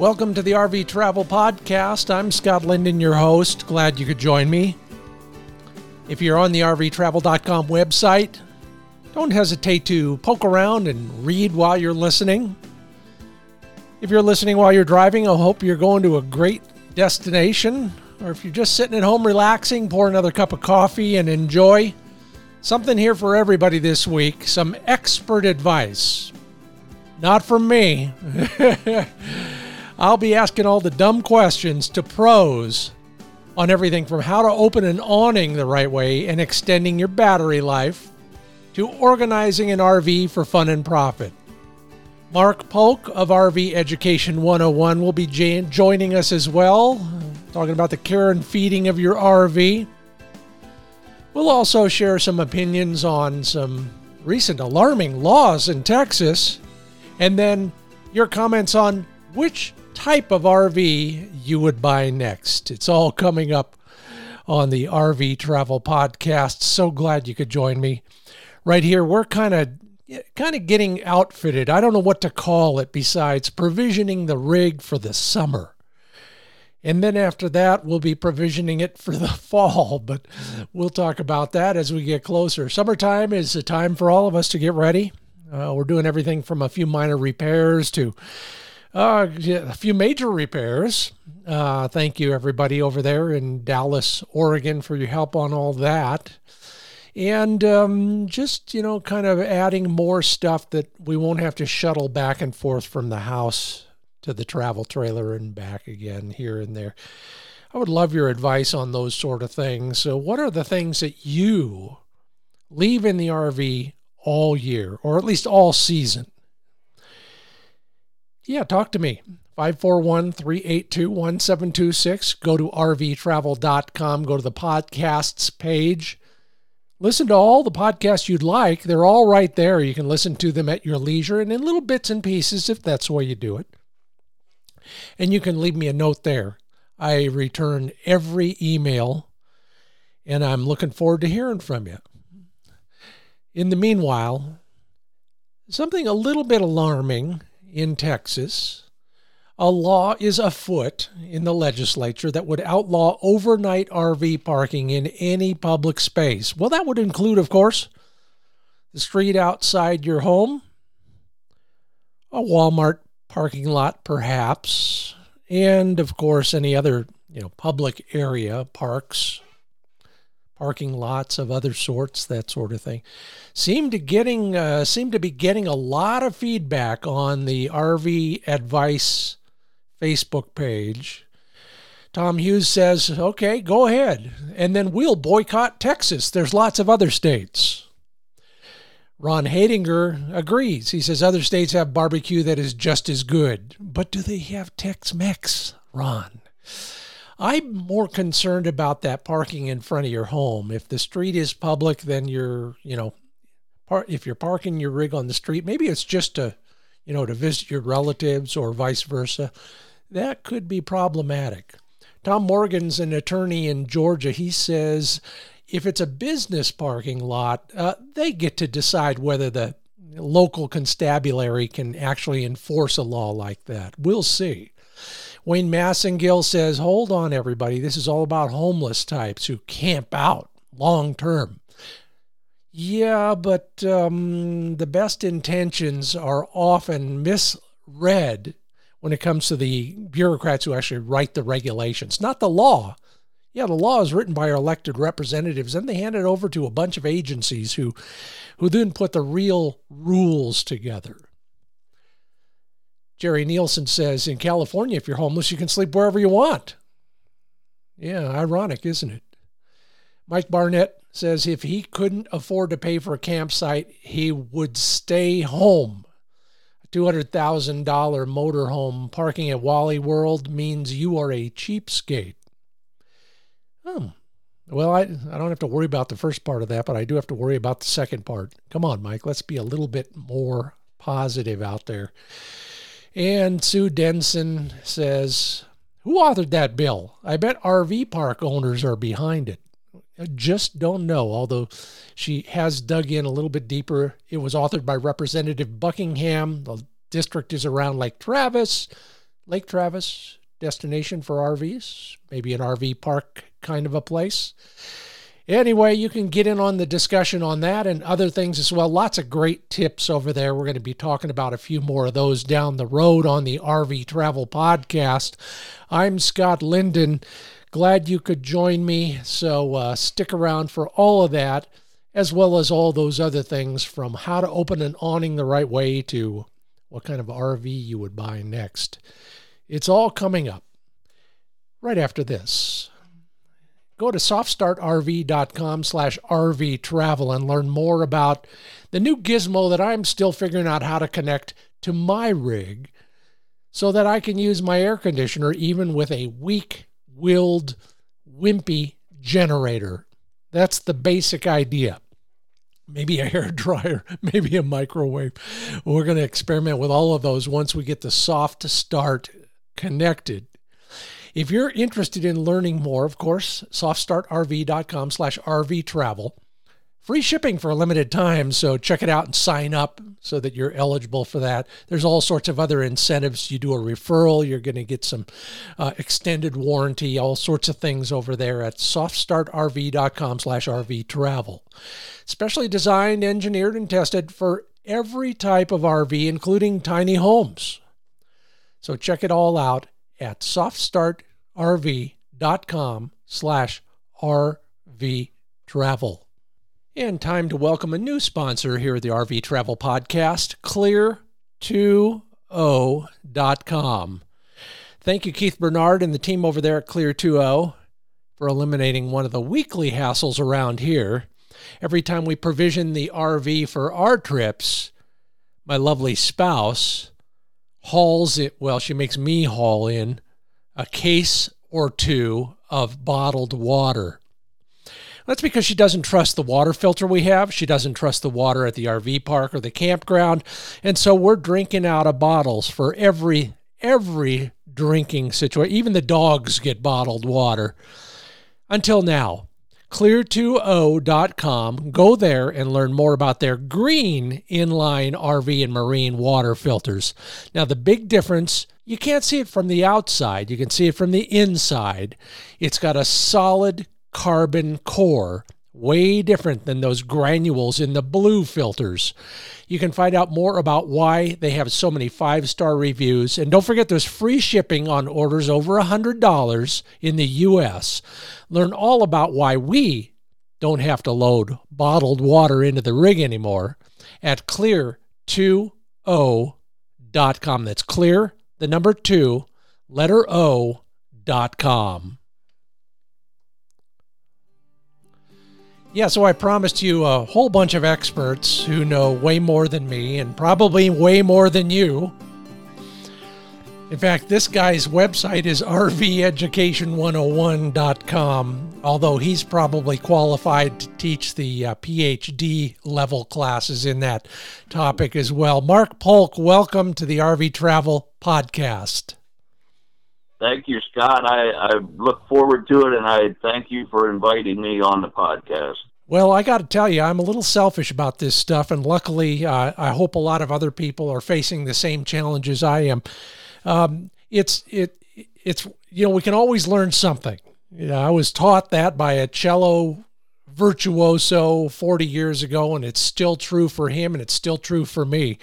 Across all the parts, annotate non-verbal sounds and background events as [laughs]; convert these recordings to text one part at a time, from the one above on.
Welcome to the RV Travel Podcast. I'm Scott Linden, your host. Glad you could join me. If you're on the RVTravel.com website, don't hesitate to poke around and read while you're listening. If you're listening while you're driving, I hope you're going to a great destination. Or if you're just sitting at home relaxing, pour another cup of coffee and enjoy. Something here for everybody this week some expert advice. Not from me. [laughs] I'll be asking all the dumb questions to pros on everything from how to open an awning the right way and extending your battery life to organizing an RV for fun and profit. Mark Polk of RV Education 101 will be joining us as well, talking about the care and feeding of your RV. We'll also share some opinions on some recent alarming laws in Texas, and then your comments on which type of RV you would buy next. It's all coming up on the RV Travel Podcast. So glad you could join me. Right here, we're kind of kind of getting outfitted. I don't know what to call it besides provisioning the rig for the summer. And then after that, we'll be provisioning it for the [laughs] fall, but we'll talk about that as we get closer. Summertime is a time for all of us to get ready. Uh, we're doing everything from a few minor repairs to uh, a few major repairs. Uh, thank you, everybody over there in Dallas, Oregon, for your help on all that. And um, just, you know, kind of adding more stuff that we won't have to shuttle back and forth from the house to the travel trailer and back again here and there. I would love your advice on those sort of things. So, what are the things that you leave in the RV all year, or at least all season? Yeah, talk to me. 541 382 1726. Go to rvtravel.com, go to the podcasts page. Listen to all the podcasts you'd like. They're all right there. You can listen to them at your leisure and in little bits and pieces if that's the way you do it. And you can leave me a note there. I return every email and I'm looking forward to hearing from you. In the meanwhile, something a little bit alarming in Texas. A law is afoot in the legislature that would outlaw overnight RV parking in any public space. Well, that would include, of course, the street outside your home, a Walmart parking lot, perhaps, and of course, any other you know public area, parks, parking lots of other sorts, that sort of thing. Seem to getting uh, seem to be getting a lot of feedback on the RV advice Facebook page. Tom Hughes says, "Okay, go ahead, and then we'll boycott Texas. There's lots of other states." Ron Hadinger agrees. He says other states have barbecue that is just as good, but do they have Tex-Mex, Ron? I'm more concerned about that parking in front of your home. If the street is public, then you're, you know, par- if you're parking your rig on the street, maybe it's just to, you know, to visit your relatives or vice versa. That could be problematic. Tom Morgan's an attorney in Georgia. He says if it's a business parking lot, uh, they get to decide whether the local constabulary can actually enforce a law like that. We'll see. Wayne Massengill says, hold on, everybody. This is all about homeless types who camp out long term. Yeah, but um, the best intentions are often misread when it comes to the bureaucrats who actually write the regulations, not the law. Yeah, the law is written by our elected representatives, and they hand it over to a bunch of agencies who, who then put the real rules together. Jerry Nielsen says in California, if you're homeless, you can sleep wherever you want. Yeah, ironic, isn't it? Mike Barnett says if he couldn't afford to pay for a campsite, he would stay home. A $200,000 motorhome parking at Wally World means you are a cheapskate. Hmm. Well, I, I don't have to worry about the first part of that, but I do have to worry about the second part. Come on, Mike, let's be a little bit more positive out there. And Sue Denson says, Who authored that bill? I bet RV park owners are behind it. I just don't know, although she has dug in a little bit deeper. It was authored by Representative Buckingham. The district is around Lake Travis. Lake Travis destination for RVs, maybe an RV park kind of a place. Anyway, you can get in on the discussion on that and other things as well. Lots of great tips over there. We're going to be talking about a few more of those down the road on the RV Travel Podcast. I'm Scott Linden. Glad you could join me. So uh, stick around for all of that, as well as all those other things from how to open an awning the right way to what kind of RV you would buy next. It's all coming up right after this. Go to softstartrv.com slash RV travel and learn more about the new gizmo that I'm still figuring out how to connect to my rig so that I can use my air conditioner even with a weak willed, wimpy generator. That's the basic idea. Maybe a hair [laughs] dryer, maybe a microwave. We're going to experiment with all of those once we get the soft start connected. If you're interested in learning more, of course, softstartrv.com slash rv travel. Free shipping for a limited time, so check it out and sign up so that you're eligible for that. There's all sorts of other incentives. You do a referral, you're going to get some uh, extended warranty, all sorts of things over there at softstartrv.com slash rv travel. Specially designed, engineered, and tested for every type of RV, including tiny homes. So check it all out at softstartrv.com slash RV travel. And time to welcome a new sponsor here at the RV Travel Podcast, Clear2O.com. Thank you, Keith Bernard and the team over there at Clear2O for eliminating one of the weekly hassles around here. Every time we provision the RV for our trips, my lovely spouse hauls it, well, she makes me haul in a case or two of bottled water. That's because she doesn't trust the water filter we have. She doesn't trust the water at the RV park or the campground. And so we're drinking out of bottles for every every drinking situation. Even the dogs get bottled water. Until now, clear2o.com. Go there and learn more about their green inline RV and marine water filters. Now, the big difference you can't see it from the outside, you can see it from the inside. It's got a solid carbon core, way different than those granules in the blue filters. You can find out more about why they have so many five star reviews. And don't forget, there's free shipping on orders over $100 in the US. Learn all about why we don't have to load bottled water into the rig anymore at clear2o.com. That's clear, the number two, letter O, Yeah, so I promised you a whole bunch of experts who know way more than me and probably way more than you. In fact, this guy's website is rveducation101.com, although he's probably qualified to teach the uh, PhD level classes in that topic as well. Mark Polk, welcome to the RV Travel Podcast. Thank you, Scott. I, I look forward to it, and I thank you for inviting me on the podcast. Well, I got to tell you, I'm a little selfish about this stuff, and luckily, uh, I hope a lot of other people are facing the same challenges I am. Um, it's it it's you know we can always learn something. You know, I was taught that by a cello virtuoso 40 years ago, and it's still true for him, and it's still true for me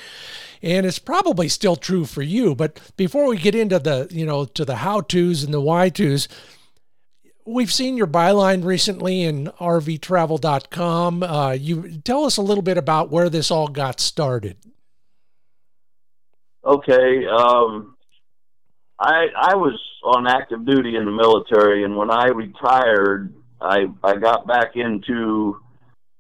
and it's probably still true for you. But before we get into the, you know, to the how tos and the why tos, we've seen your byline recently in rvtravel.com. Uh, you tell us a little bit about where this all got started. Okay. Um, I I was on active duty in the military, and when I retired, I I got back into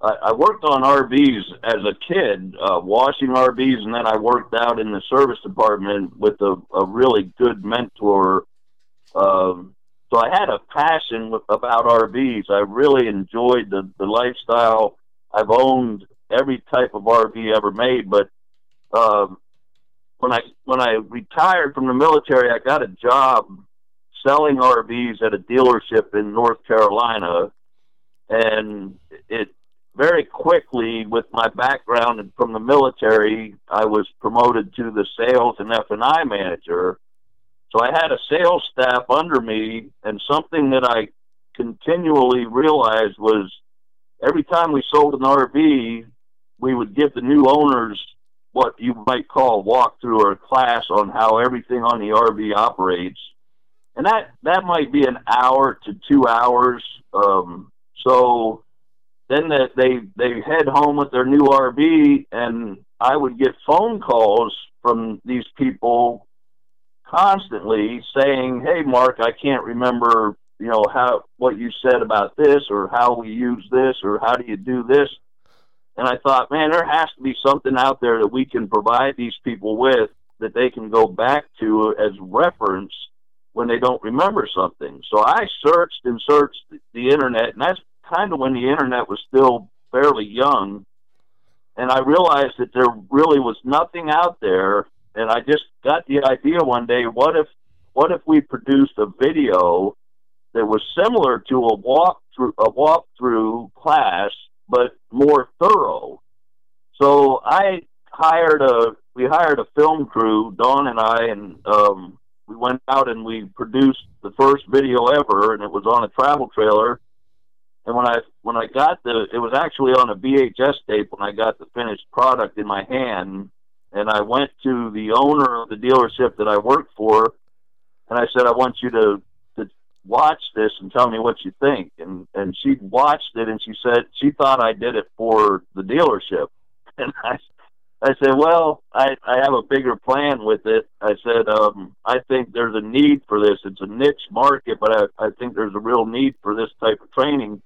I, I worked on RVs as a kid, uh, washing RVs, and then I worked out in the service department with a, a really good mentor. Um, so I had a passion with, about RVs. I really enjoyed the, the lifestyle. I've owned every type of RV ever made, but um, when I when I retired from the military, I got a job selling RVs at a dealership in North Carolina, and it very quickly with my background from the military, I was promoted to the sales and F&I manager. So So I had a sales staff under me, and something that I continually realized was every time we sold an RV, we would give the new owners what you might call a walkthrough or a class on how everything on the RV operates. And that, that might be an hour to two hours. Um, so then the, they, they head home with their new RV, and I would get phone calls from these people constantly saying, "Hey, Mark, I can't remember, you know, how what you said about this, or how we use this, or how do you do this." And I thought, man, there has to be something out there that we can provide these people with that they can go back to as reference when they don't remember something. So I searched and searched the internet, and that's kind of when the internet was still fairly young. And I realized that there really was nothing out there and I just got the idea one day. What if what if we produced a video that was similar to a walk through a walkthrough class, but more thorough? So I hired a we hired a film crew, Dawn and I, and um, we went out and we produced the first video ever, and it was on a travel trailer. And when I when I got the, it was actually on a VHS tape when I got the finished product in my hand and I went to the owner of the dealership that I worked for, and I said, I want you to to watch this and tell me what you think. And and she watched it, and she said she thought I did it for the dealership, [laughs] and I. I said, well, I, I have a bigger plan with it. I said, um, I think there's a need for this. It's a niche market, but I, I think there's a real need for this type of training.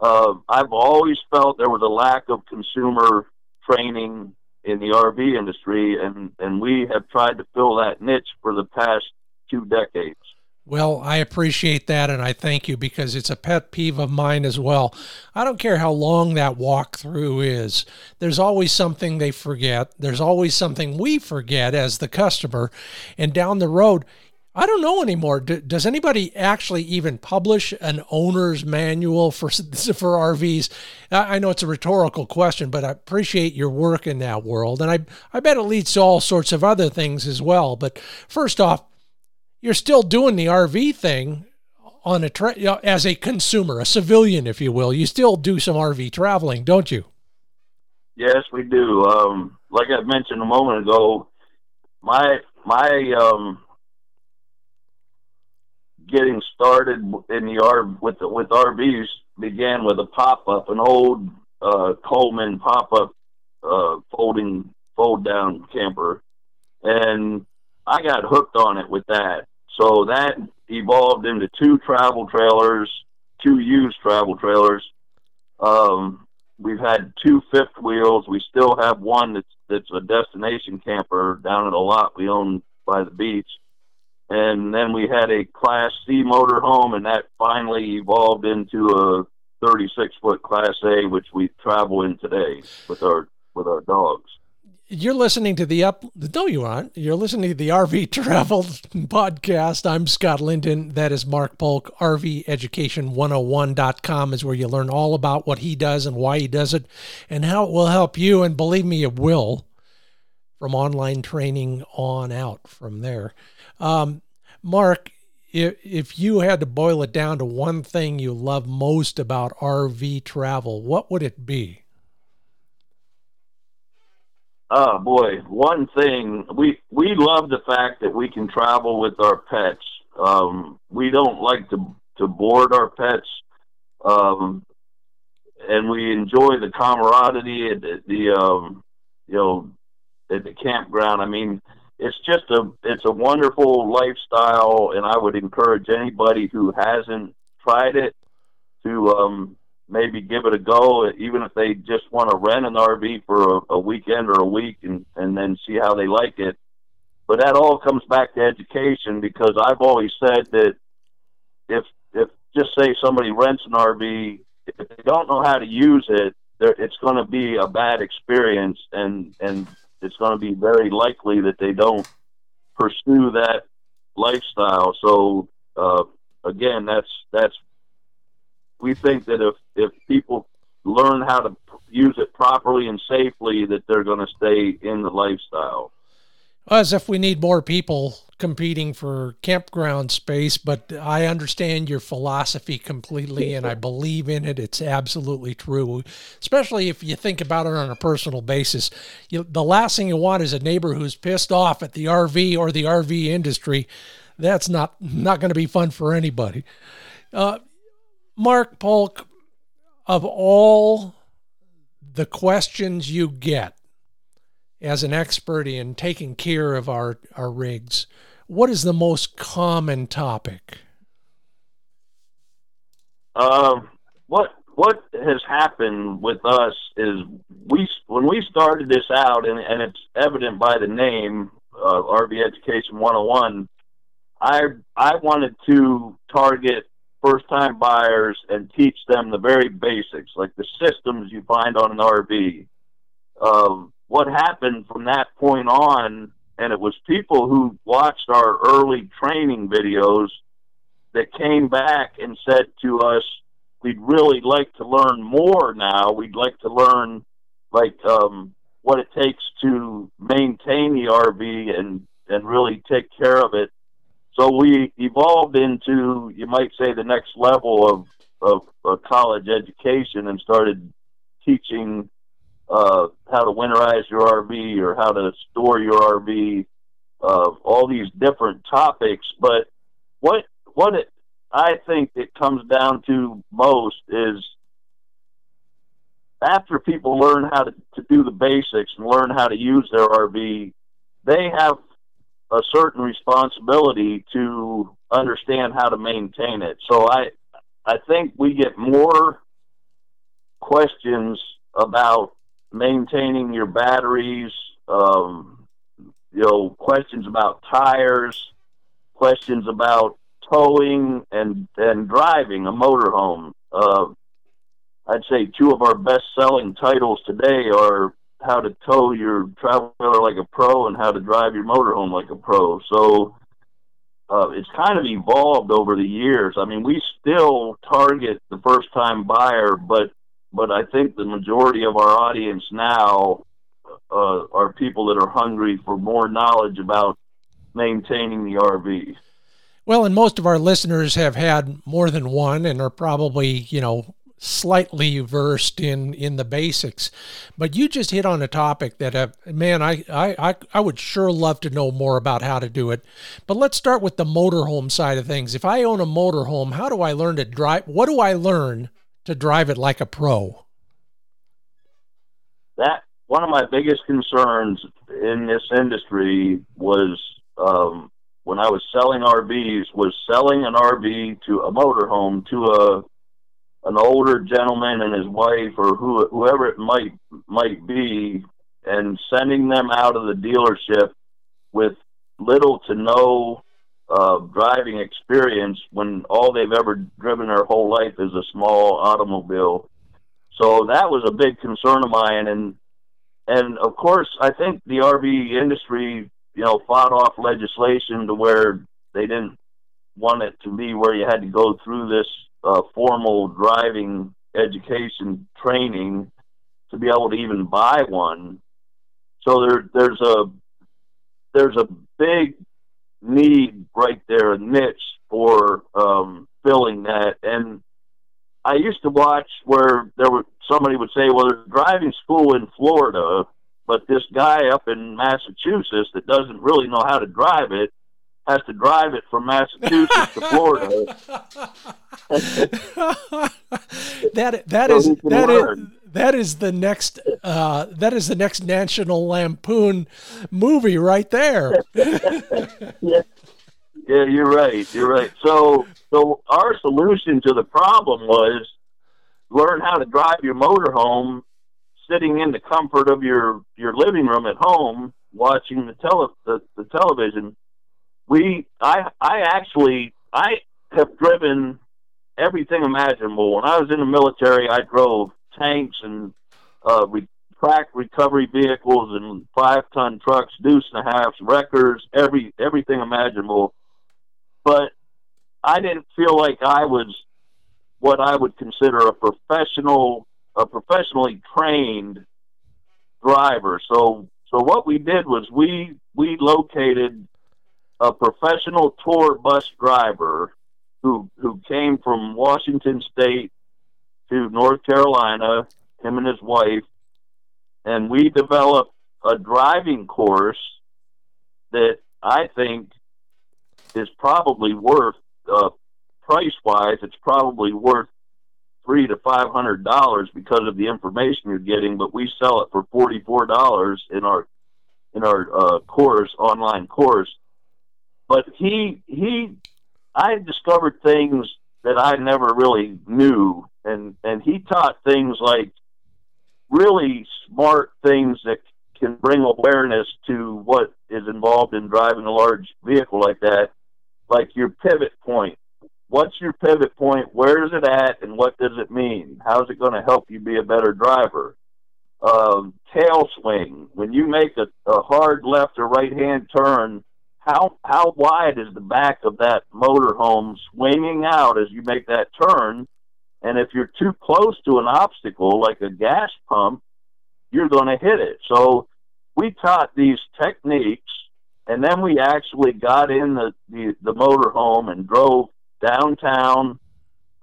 Uh, I've always felt there was a lack of consumer training in the RV industry, and and we have tried to fill that niche for the past two decades. Well, I appreciate that and I thank you because it's a pet peeve of mine as well. I don't care how long that walkthrough is. There's always something they forget. There's always something we forget as the customer. And down the road, I don't know anymore. does anybody actually even publish an owner's manual for [laughs] for RVs? I know it's a rhetorical question, but I appreciate your work in that world, and I I bet it leads to all sorts of other things as well. But first off, you're still doing the RV thing on a tra- as a consumer, a civilian, if you will. You still do some RV traveling, don't you? Yes, we do. Um, like I mentioned a moment ago, my my um, getting started in the R with the, with RVs began with a pop up, an old uh, Coleman pop up uh, folding fold down camper, and I got hooked on it with that. So that evolved into two travel trailers, two used travel trailers. Um, we've had two fifth wheels. We still have one that's that's a destination camper down at a lot we own by the beach and then we had a Class C motor home, and that finally evolved into a 36 foot Class A, which we travel in today with our with our dogs. You're listening to the up. No, you aren't. You're listening to the RV [laughs] Travel Podcast. I'm Scott Linden. That is Mark Polk. RV Education 101.com is where you learn all about what he does and why he does it and how it will help you. And believe me, it will from online training on out from there. Um, Mark, if, if you had to boil it down to one thing you love most about RV travel, what would it be? Oh boy, one thing we we love the fact that we can travel with our pets. Um, we don't like to to board our pets, um, and we enjoy the camaraderie at the, the um, you know at the campground. I mean, it's just a it's a wonderful lifestyle, and I would encourage anybody who hasn't tried it to um, maybe give it a go, even if they just want to rent an RV for a, a weekend or a week and and then see how they like it. But that all comes back to education because I've always said that if if just say somebody rents an RV, if they don't know how to use it, it's going to be a bad experience, and and it's going to be very likely that they don't pursue that lifestyle. So uh, again, that's that's we think that if if people learn how to use it properly and safely, that they're going to stay in the lifestyle. As if we need more people competing for campground space, but I understand your philosophy completely and I [laughs] believe in it. It's absolutely true, especially if you think about it on a personal basis. You, the last thing you want is a neighbor who's pissed off at the RV or the RV industry. That's not not going to be fun for anybody. Uh, Mark Polk, of all the questions you get as an expert in taking care of our, our rigs, what is the most common topic? Um, what what has happened with us is we when we started this out, and, and it's evident by the name uh, RV Education 101. I I wanted to target first time buyers and teach them the very basics, like the systems you find on an RV. Um, what happened from that point on, and it was people who watched our early training videos that came back and said to us, we'd really like to learn more now. We'd like to learn like um, what it takes to maintain the RV and and really take care of it. So we evolved into, you might say, the next level of of, of college education and started teaching uh, how to winterize your RV or how to store your RV, uh, all these different topics. But what what it, I think it comes down to most is after people learn how to, to do the basics and learn how to use their RV, they have a certain responsibility to understand how to maintain it. So I I think we get more questions about maintaining your batteries, um, you know, questions about tires, questions about towing and and driving a motorhome. Uh, I'd say two of our best-selling titles today are how to tow your travel trailer like a pro and how to drive your motorhome like a pro. So uh, it's kind of evolved over the years. I mean, we still target the first-time buyer, but but I think the majority of our audience now uh, are people that are hungry for more knowledge about maintaining the RV. Well, and most of our listeners have had more than one and are probably, you know, slightly versed in in the basics. But you just hit on a topic that, uh, man, I, I I would sure love to know more about how to do it. But let's start with the motorhome side of things. If I own a motorhome, how do I learn to drive? What do I learn to drive it like a pro? That one of my biggest concerns in this industry was um, when I was selling RVs was selling an RV to a motorhome to a an older gentleman and his wife or who, whoever it might might be and sending them out of the dealership with little to no uh, driving experience when all they've ever driven their whole life is a small automobile. So that was a big concern of mine, and and of course I think the RV industry, you know, fought off legislation to where they didn't want it to be where you had to go through this uh, formal driving education training to be able to even buy one. So there, there's a there's a big need right there, a niche for um, filling that. And I used to watch where there were somebody would say, "Well, there's driving school in Florida, but this guy up in Massachusetts that doesn't really know how to drive it has to drive it from Massachusetts to Florida." [laughs] that that so is that learn. is that is the next uh, that is the next National Lampoon movie right there. [laughs] yeah. yeah, you're right. You're right. So so our solution to the problem was learn how to drive your motorhome sitting in the comfort of your your living room at home watching the tele the, the television. We I I actually I have driven everything imaginable. When I was in the military, I drove tanks and uh, re- track recovery vehicles and five ton trucks, deuce and a half, wreckers, every everything imaginable. But I didn't feel like I was what I would consider a professional, a professionally trained driver. So, so what we did was we we located a professional tour bus driver who who came from Washington State to North Carolina, him and his wife, and we developed a driving course that I think is probably worth uh, price wise. It's probably worth three to five hundred dollars because of the information you're getting, but we sell it for forty four dollars in our in our uh, course online course. But he he, I discovered things that I never really knew, and and he taught things like really smart things that can bring awareness to what is involved in driving a large vehicle like that, like your pivot point what's your pivot point? Where is it at, and what does it mean? How is it going to help you be a better driver? Um, tail swing. When you make a, a hard left or right hand turn, how how wide is the back of that motorhome swinging out as you make that turn? And if you're too close to an obstacle like a gas pump, you're going to hit it. So we taught these techniques, and then we actually got in the the, the motorhome and drove downtown,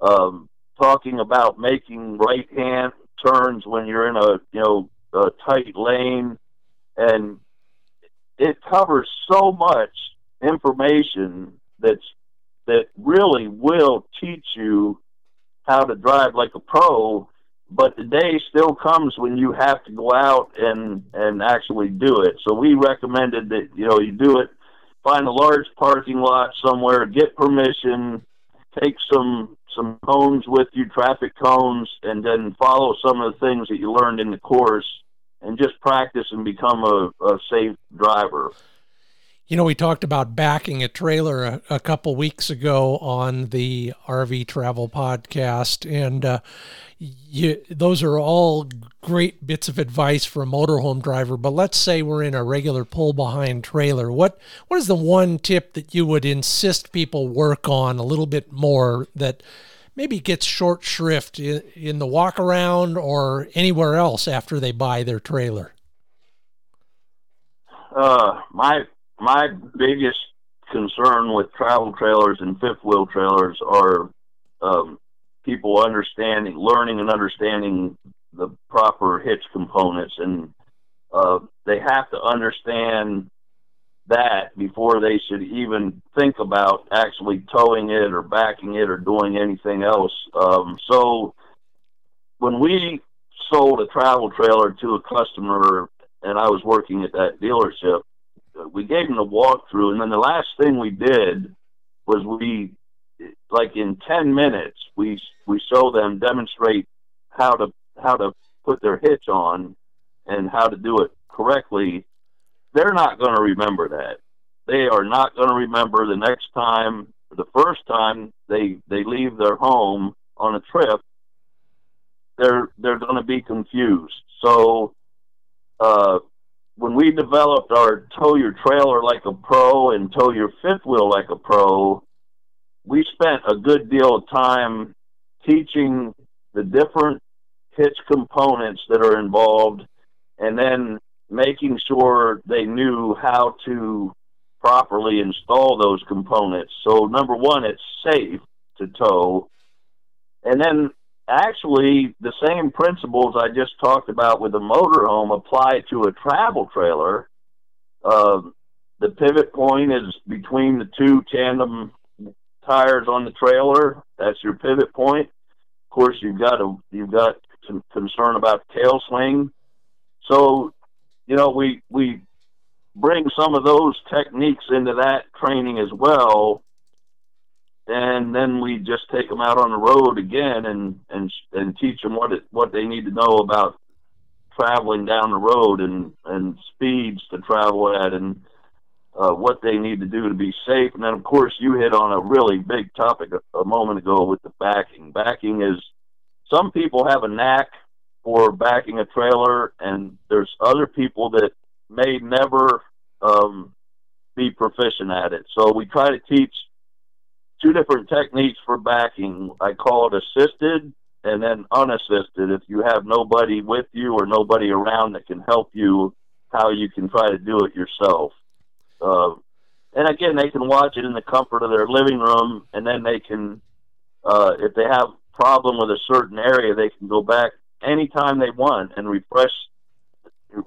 um, talking about making right hand turns when you're in a you know a tight lane, and it covers so much information that's that really will teach you how to drive like a pro. But the day still comes when you have to go out and and actually do it. So we recommended that you know you do it find a large parking lot somewhere, get permission, take some some cones with you, traffic cones, and then follow some of the things that you learned in the course, and just practice and become a, a safe driver. You know, we talked about backing a trailer a, a couple weeks ago on the RV Travel podcast, and uh, you, those are all great bits of advice for a motorhome driver. But let's say we're in a regular pull behind trailer. What what is the one tip that you would insist people work on a little bit more that maybe gets short shrift in, the walk around or anywhere else after they buy their trailer? Uh, my my biggest concern with travel trailers and fifth wheel trailers are um, people understanding, learning, and understanding the proper hitch components, and uh, they have to understand that before they should even think about actually towing it or backing it or doing anything else. Um, so when we sold a travel trailer to a customer, and I was working at that dealership, we gave them a walkthrough, and then the last thing we did was we, like in ten minutes, we we show them demonstrate how to how to put their hitch on and how to do it correctly. They're not going to remember that. They are not going to remember the next time, the first time they they leave their home on a trip. They're they're going to be confused. So uh, when we developed our tow your trailer like a pro and tow your fifth wheel like a pro, we spent a good deal of time teaching the different hitch components that are involved and then making sure they knew how to properly install those components. So number one, it's safe to tow. And then actually the same principles I just talked about with the motorhome apply to a travel trailer. Uh, the pivot point is between the two tandem tires on the trailer. That's your pivot point. Of course, you've got a you've got some concern about tail swing. So, you know, we we bring some of those techniques into that training as well and then we just take them out on the road again and and and teach them what it what they need to know about traveling down the road and and speeds to travel at and uh, what they need to do to be safe. And then, of course, you hit on a really big topic a, a moment ago with the backing. Backing is some people have a knack for backing a trailer, and there's other people that may never um, be proficient at it. So we try to teach two different techniques for backing. I call it assisted and then unassisted. If you have nobody with you or nobody around that can help you, how you can try to do it yourself. Uh, and again, they can watch it in the comfort of their living room, and then they can, uh, if they have problem with a certain area, they can go back anytime they want and refresh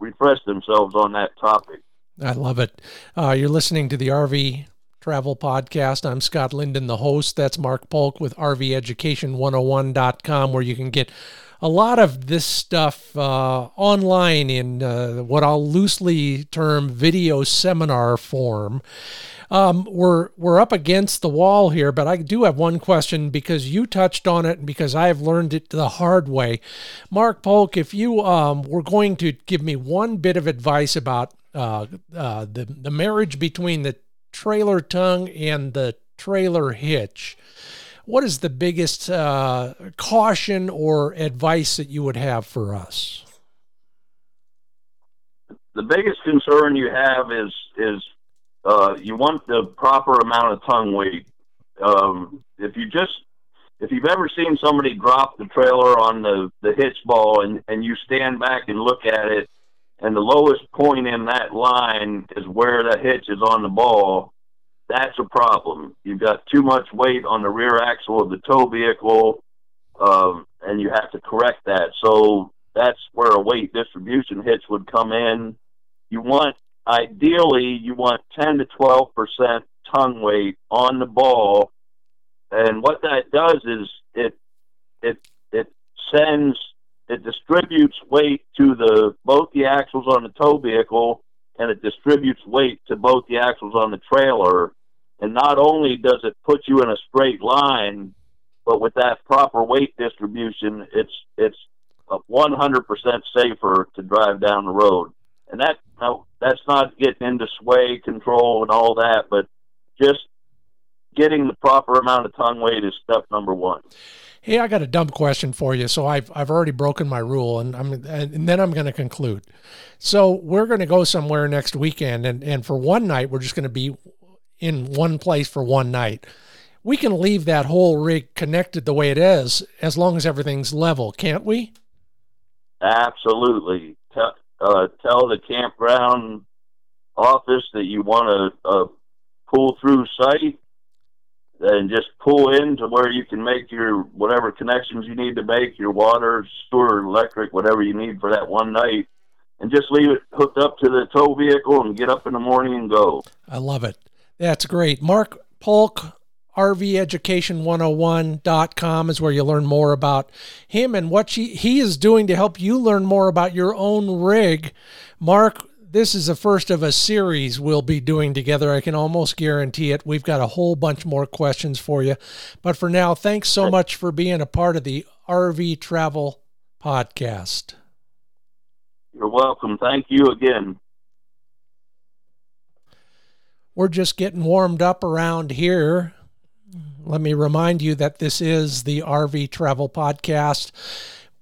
refresh themselves on that topic. I love it. Uh, you're listening to the RV Travel Podcast. I'm Scott Linden, the host. That's Mark Polk with RVEducation101.com, where you can get a lot of this stuff uh, online in uh, what I'll loosely term video seminar form. Um, we're we're up against the wall here, but I do have one question because you touched on it and because I have learned it the hard way. Mark Polk, if you um, were going to give me one bit of advice about uh, uh, the the marriage between the trailer tongue and the trailer hitch, what is the biggest uh, caution or advice that you would have for us? The biggest concern you have is is uh, you want the proper amount of tongue weight. Um, if you just if you've ever seen somebody drop the trailer on the the hitch ball and and you stand back and look at it, and the lowest point in that line is where the hitch is on the ball, that's a problem. You've got too much weight on the rear axle of the tow vehicle, um, and you have to correct that. So that's where a weight distribution hitch would come in. You want, ideally, you want 10 to 12 percent tongue weight on the ball, and what that does is it it it sends it distributes weight to the both the axles on the tow vehicle and it distributes weight to both the axles on the trailer. And not only does it put you in a straight line, but with that proper weight distribution, it's it's 100% safer to drive down the road. And that now, that's not getting into sway control and all that, but just getting the proper amount of tongue weight is step number one. Hey, I got a dumb question for you. So I've I've already broken my rule, and I'm and then I'm going to conclude. So we're going to go somewhere next weekend, and and for one night we're just going to be in one place for one night. We can leave that whole rig connected the way it is as long as everything's level, can't we? Absolutely. Tell, uh, tell the campground office that you want to uh, pull through site and just pull in to where you can make your whatever connections you need to make, your water, sewer, electric, whatever you need for that one night, and just leave it hooked up to the tow vehicle and get up in the morning and go. I love it. That's great. Mark Polk, RVEducation101.com is where you learn more about him and what he, he is doing to help you learn more about your own rig. Mark, this is the first of a series we'll be doing together. I can almost guarantee it. We've got a whole bunch more questions for you. But for now, thanks so much for being a part of the RV Travel Podcast. You're welcome. Thank you again. We're just getting warmed up around here. Let me remind you that this is the RV Travel Podcast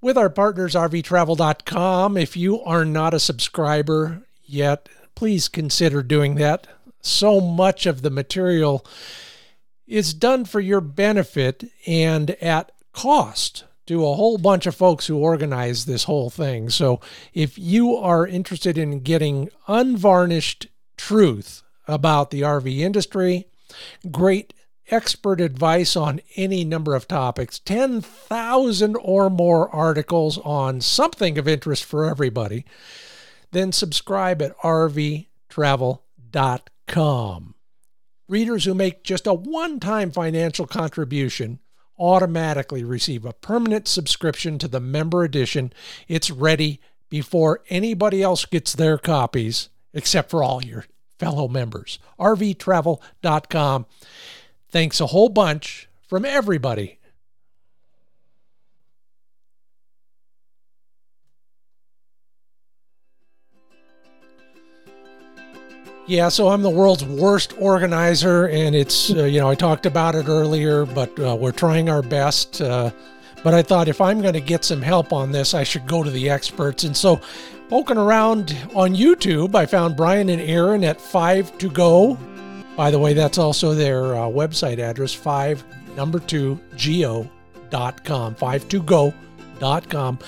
with our partners rvtravel.com. If you are not a subscriber, yet, please consider doing that. So much of the material is done for your benefit and at cost to a whole bunch of folks who organize this whole thing. So if you are interested in getting unvarnished truth about the RV industry, great expert advice on any number of topics, 10,000 or more articles on something of interest for everybody then subscribe at rvtravel.com. Readers who make just a one time financial contribution automatically receive a permanent subscription to the member edition. It's ready before anybody else gets their copies, except for all your fellow members. rvtravel.com. Thanks a whole bunch from everybody Yeah, so I'm the world's worst organizer, and it's, uh, you know, I talked about it earlier, but uh, we're trying our best. Uh, but I thought if I'm going to get some help on this, I should go to the experts. And so, poking around on YouTube, I found Brian and Aaron at 5 to Go. By the way, that's also their uh, website address, 5 number 2 go.com, 5 to go.com.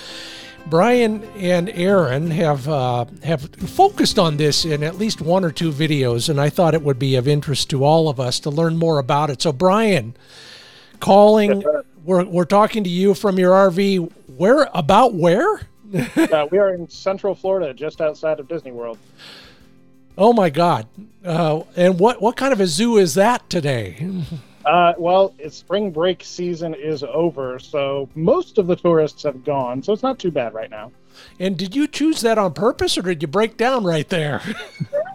Brian and Aaron have uh, have focused on this in at least one or two videos, and I thought it would be of interest to all of us to learn more about it. So, Brian, calling, we're we're talking to you from your RV. Where about where? uh, we are in Central Florida, just outside of Disney World. Oh my God! Uh, and what what kind of a zoo is that today? [laughs] Uh, well, it's spring break season is over, so most of the tourists have gone, so it's not too bad right now. And did you choose that on purpose, or did you break down right there?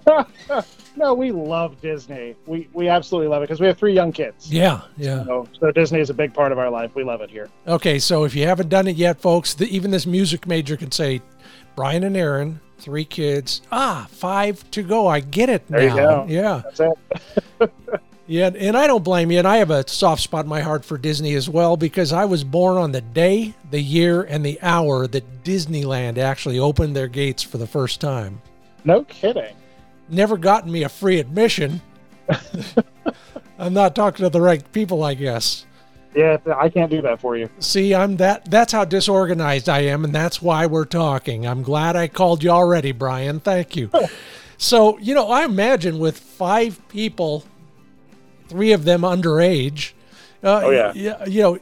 [laughs] [laughs] no, we love Disney. We we absolutely love it because we have three young kids. Yeah, yeah. So, so, Disney is a big part of our life. We love it here. Okay, so if you haven't done it yet, folks, the, even this music major can say, Brian and Aaron, three kids. Ah, five to go. I get it there now. Yeah, that's it. [laughs] Yeah, and I don't blame you. And I have a soft spot in my heart for Disney as well because I was born on the day, the year, and the hour that Disneyland actually opened their gates for the first time. No kidding. Never gotten me a free admission. [laughs] I'm not talking to the right people, I guess. Yeah, I can't do that for you. See, I'm that that's how disorganized I am and that's why we're talking. I'm glad I called you already, Brian. Thank you. [laughs] so, you know, I imagine with 5 people three of them underage. Uh, oh yeah. You know,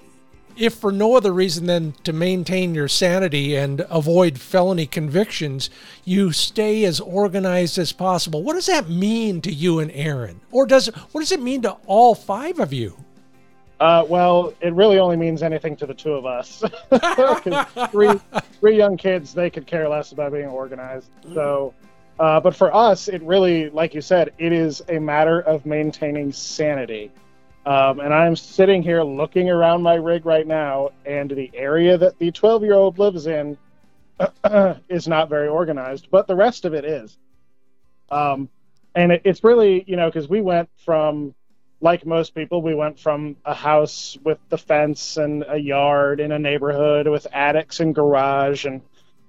if for no other reason than to maintain your sanity and avoid felony convictions, you stay as organized as possible. What does that mean to you and Aaron, or does what does it mean to all five of you? Uh, well, it really only means anything to the two of us. [laughs] three, three young kids, they could care less about being organized. So uh, but for us, it really, like you said, it is a matter of maintaining sanity. Um, and I'm sitting here looking around my rig right now, and the area that the 12 year old lives in [clears throat] is not very organized, but the rest of it is. Um, and it, it's really, you know, because we went from, like most people, we went from a house with the fence and a yard in a neighborhood with attics and garage and,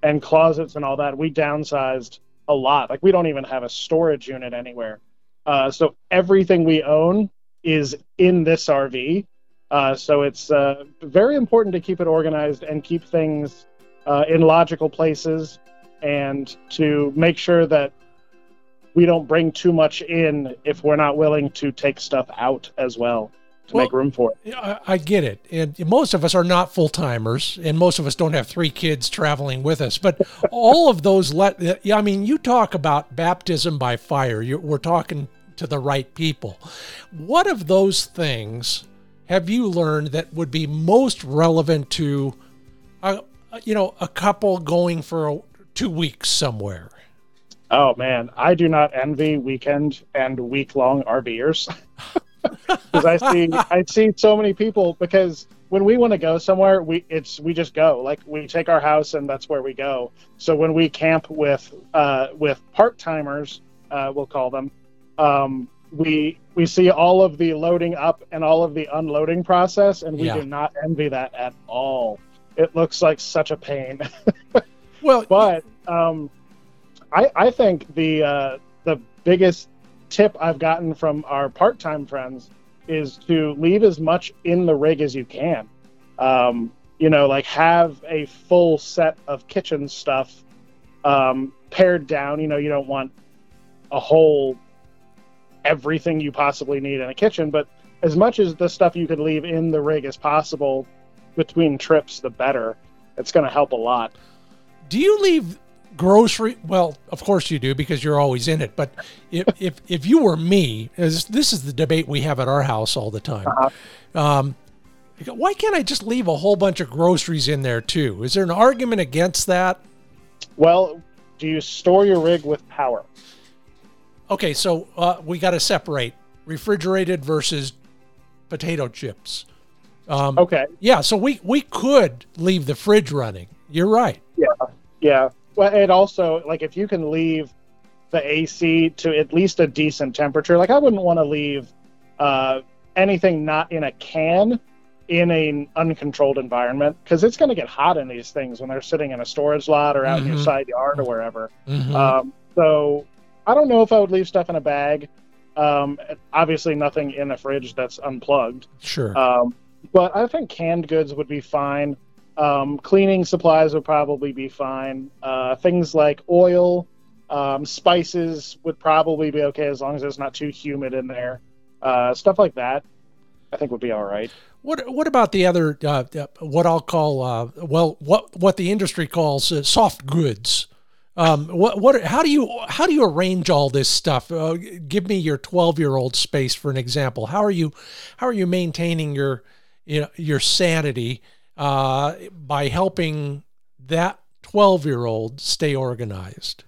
and closets and all that. We downsized a lot. Like we don't even have a storage unit anywhere. Uh, so everything we own is in this RV. Uh, so it's uh, very important to keep it organized and keep things uh, in logical places, and to make sure that we don't bring too much in if we're not willing to take stuff out as well to well, make room for it. I, I get it. And most of us are not full timers, and most of us don't have three kids traveling with us. But all of those, let I mean, you talk about baptism by fire. You're, we're talking to the right people. What of those things have you learned that would be most relevant to, a, you know, a couple going for a, two weeks somewhere? Oh man, I do not envy weekend and week long RVers. [laughs] because I see I see so many people because when we want to go somewhere, we it's we just go. Like we take our house and that's where we go. So when we camp with uh, with part timers, uh, we'll call them, um, we we see all of the loading up and all of the unloading process, and we yeah. do not envy that at all. It looks like such a pain. well, [laughs] but um, I I think the uh, the biggest tip I've gotten from our part time friends is to leave as much in the rig as you can. Um, you know, like have a full set of kitchen stuff um, pared down. You know, you don't want a whole everything you possibly need in a kitchen, but as much as the stuff you could leave in the rig as possible between trips, the better. It's going to help a lot. Do you leave grocery well of course you do because you're always in it. But if [laughs] if, if you were me this is the debate we have at our house all the time. Uh-huh. um, why can't i just leave a whole bunch of groceries in there too? Is there an argument against that? Well do you store your rig with power? Okay so uh, we got to separate refrigerated versus potato chips. Um, okay. yeah so we we could leave the fridge running. You're right. Yeah yeah well, it also like if you can leave the AC to at least a decent temperature, like I wouldn't want to leave uh, anything not in a can in an uncontrolled environment because it's going to get hot in these things when they're sitting in a storage lot or out mm-hmm. in your mm-hmm. side yard or wherever. Mm-hmm. Um, so I don't know if I would leave stuff in a bag. Um, obviously, nothing in a fridge that's unplugged. Sure. Um, but I think canned goods would be fine. Um, cleaning supplies would probably be fine. Uh, things like oil, um, spices would probably be okay as long as it's not too humid in there. Uh, stuff like that, I think would be all right. What what about the other uh, what I'll call uh, well what what the industry calls uh, soft goods? Um, what what how do you how do you arrange all this stuff? Uh, give me your twelve year old space for an example. How are you how are you maintaining your you know, your sanity uh, by helping that twelve year old stay organized?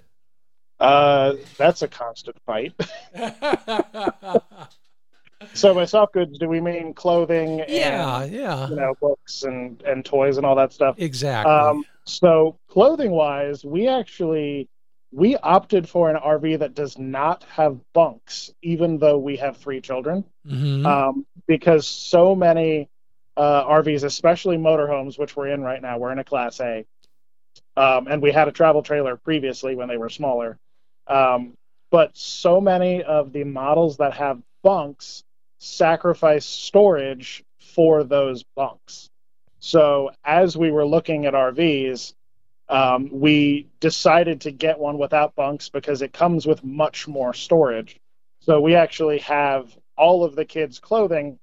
Uh, that's a constant fight. [laughs] so by soft goods, do we mean clothing? Yeah, and, yeah. You know, books and and toys and all that stuff. Exactly. Um, so clothing wise, we actually we opted for an RV that does not have bunks, even though we have three children, mm-hmm. um, because so many uh, RVs, especially motorhomes, which we're in right now, we're in a Class A, um, and we had a travel trailer previously when they were smaller. Um, but so many of the models that have bunks sacrifice storage for those bunks. So as we were looking at RVs, um, we decided to get one without bunks because it comes with much more storage. So we actually have all of the kids' clothing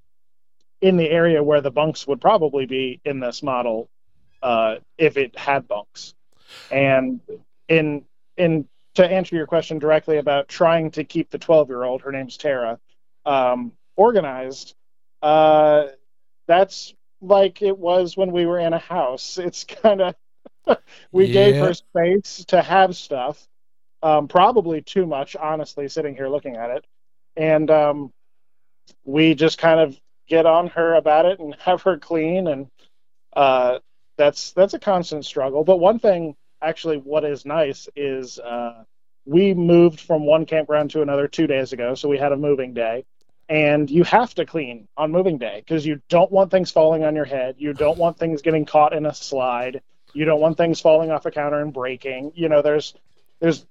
in the area where the bunks would probably be in this model uh, if it had bunks. And in in to answer your question directly about trying to keep the 12 year old, her name's Tara, um, organized, uh, that's like it was when we were in a house. It's kind of, [laughs] we yeah. gave her space to have stuff, um, probably too much, honestly, sitting here looking at it. And um, we just kind of get on her about it and [laughs] have her clean. And uh, that's, that's a constant struggle. But one thing actually what is nice is uh, we moved from one campground to another two days ago, so we had a moving day. And you have to clean on moving day because you don't want things falling on your head. You don't want things getting caught in a slide. You don't want things falling off a counter and breaking. You know, there's there's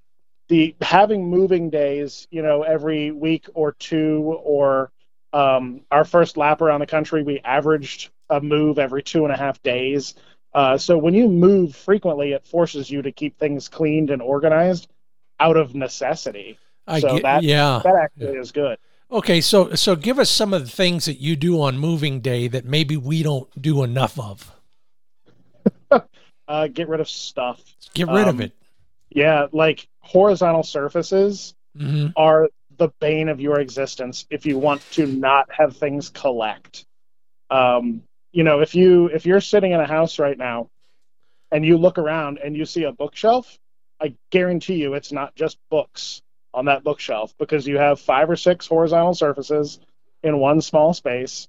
the having moving days. You know, every week or two, or um, our first lap around the country, we averaged a move every two and a half days. Uh, so when you move frequently, it forces you to keep things cleaned and organized out of necessity. I so get, that yeah, that actually yeah. is good. Okay, so so give us some of the things that you do on moving day that maybe we don't do enough of. [laughs] uh, get rid of stuff. Get rid um, of it. Yeah, like horizontal surfaces mm-hmm. are the bane of your existence if you want to not have things collect. Um, you know, if you if you're sitting in a house right now and you look around and you see a bookshelf, I guarantee you it's not just books on that bookshelf because you have five or six horizontal surfaces in one small space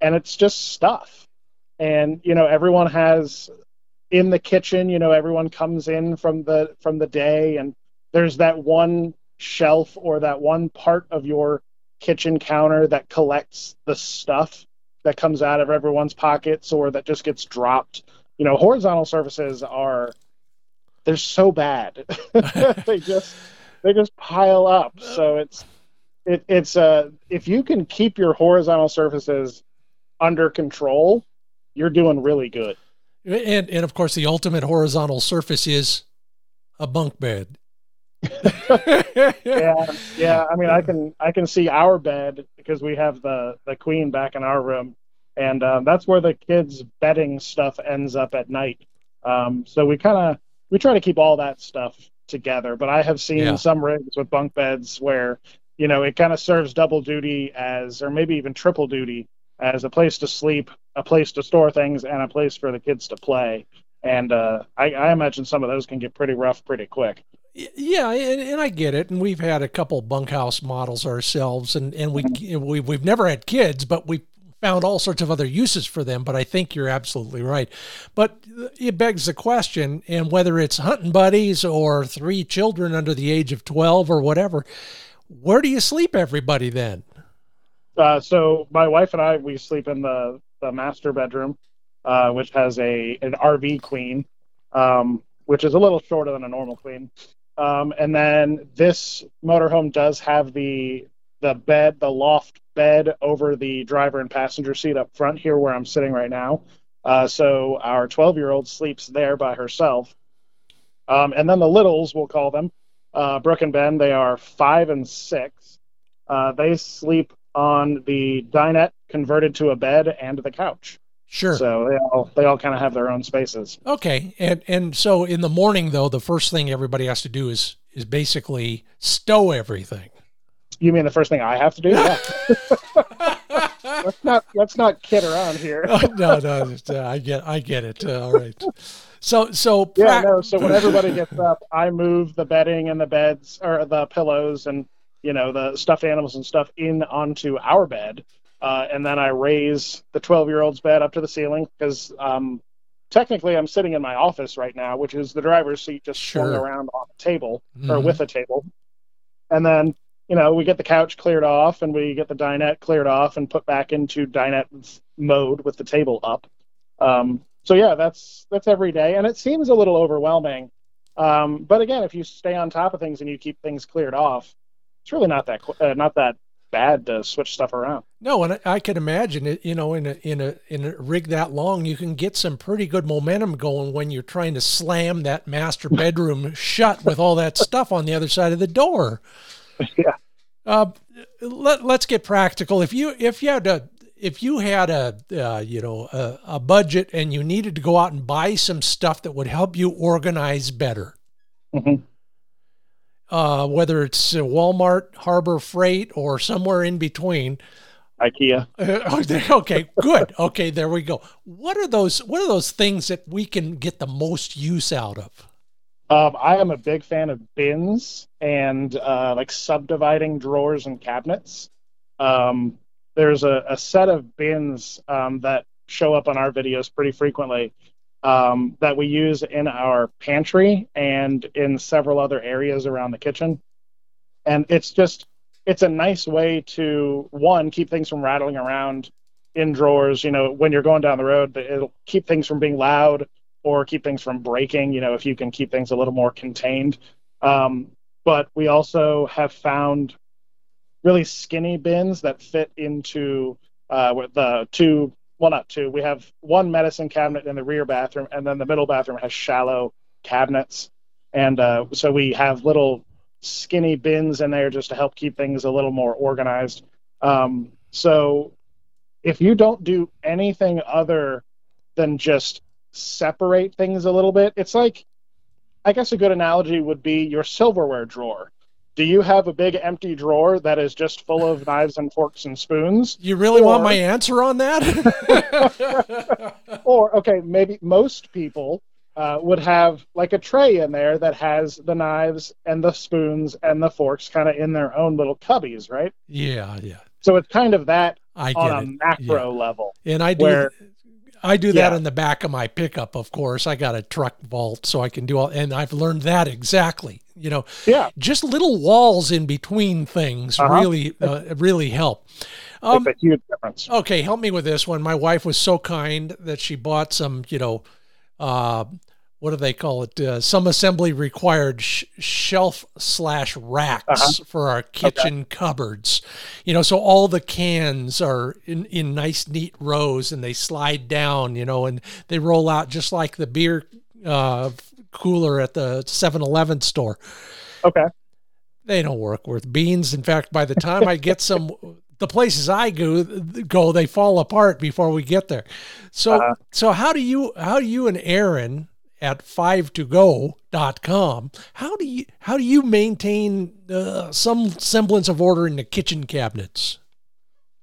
and it's just stuff. And you know, everyone has in the kitchen, you know, everyone comes in from the from the day and there's that one shelf or that one part of your kitchen counter that collects the stuff that comes out of everyone's pockets or that just gets dropped. You know, horizontal surfaces are they're so bad. [laughs] they just they just pile up. So it's it, it's uh if you can keep your horizontal surfaces under control, you're doing really good. And and of course the ultimate horizontal surface is a bunk bed. Yeah, yeah. I mean, I can I can see our bed because we have the the queen back in our room, and um, that's where the kids' bedding stuff ends up at night. Um, so we kind of we try to keep all that stuff together. But I have seen Yeah. some rigs with bunk beds where you know it kind of serves double duty as, or maybe even triple duty as a place to sleep, a place to store things, and a place for the kids to play. And uh, I, I imagine some of those can get pretty rough pretty quick. Yeah, and, and I get it. And we've had a couple bunkhouse models ourselves, and, and we, we we've never had kids, but we found all sorts of other uses for them. But I think you're absolutely right. But it begs the question, and whether it's hunting buddies or three children under the age of twelve or whatever, where do you sleep everybody then? Uh, so my wife and I we sleep in the the master bedroom, uh, which has a an RV queen, um, which is a little shorter than a normal queen. Um, and then this motorhome does have the the bed, the loft bed over the driver and passenger seat up front here where I'm sitting right now. Uh, so our 12 year old sleeps there by herself. Um, and then the littles, we'll call them, uh, Brooke and Ben, they are five and six. Uh, they sleep on the dinette converted to a bed and the couch. Sure. So they all they all kind of have their own spaces. Okay, and and so in the morning though, the first thing everybody has to do is is basically stow everything. You mean the first thing I have to do? [laughs] Yeah. [laughs] let's not let's not kid around here. Oh, [laughs] no, no, uh, I get I get it. Uh, all right. So so yeah, no. So when everybody gets up, I move the bedding and the beds or the pillows and you know the stuffed animals and stuff in onto our bed uh, and then I raise the 12 year old's bed up to the ceiling because um, technically I'm sitting in my office right now, which is the driver's seat just sure. swung around on a table mm-hmm. or with a table. And then, you know, we get the couch cleared off and we get the dinette cleared off and put back into dinette mode with the table up. Um, so yeah, that's that's every day, and it seems a little overwhelming. Um, but again, if you stay on top of things and you keep things cleared off, it's really not that uh, not that bad to switch stuff around. No, and I can imagine it. You know, in a in a in a rig that long, you can get some pretty good momentum going when you're trying to slam that master [laughs] bedroom shut with all that stuff on the other side of the door. [laughs] Yeah. Uh, let Let's get practical. If you if you had a if you had a uh, you know a, a budget and you needed to go out and buy some stuff that would help you organize better. Mm-hmm uh, whether it's Walmart, Harbor Freight, or somewhere in between. IKEA. Uh, [laughs] okay, good. Okay, there we go. What are those? What are those things that we can get the most use out of? Um, I am a big fan of bins and uh, like subdividing drawers and cabinets. Um, there's a, a, set of bins um, that show up on our videos pretty frequently um, that we use in our pantry and in several other areas around the kitchen. And it's just, it's a nice way to, one, keep things from rattling around in drawers. You know, when you're going down the road, it'll keep things from being loud or keep things from breaking, you know, if you can keep things a little more contained. Um, but we also have found really skinny bins that fit into uh, the two well, not two. We have one medicine cabinet in the rear bathroom, and then the middle bathroom has shallow cabinets. And uh, so we have little skinny bins in there just to help keep things a little more organized. Um, so if you don't do anything other than just separate things a little bit, it's like, I guess a good analogy would be your silverware drawer do you have a big empty drawer that is just full of knives and forks and spoons? You really or, want my answer on that? [laughs] or, [laughs] okay, maybe most people uh, would have like a tray in there that has the knives and the spoons and the forks kind of in their own little cubbies, right? Yeah, yeah. So it's kind of that I on a it. macro yeah. level. And I do. Where, I do that yeah. in the back of my pickup, of course. I got a truck vault, so I can do all, and I've learned that exactly. You know, yeah, just little walls in between things uh-huh. really, uh, really help. Um, a huge difference. Okay, help me with this one. My wife was so kind that she bought some, you know, uh, what do they call it? Uh, some assembly required sh- shelf slash racks uh-huh. for our kitchen okay. cupboards. You know, so all the cans are in, in nice, neat rows and they slide down, you know, and they roll out just like the beer uh, cooler at the 7 Eleven store. Okay. They don't work worth beans. In fact, by the time I get some, the places I go, go, they fall apart before we get there. So, uh-huh. so how do you, how do you and Aaron, at 5togo.com. How do you how do you maintain uh, some semblance of order in the kitchen cabinets?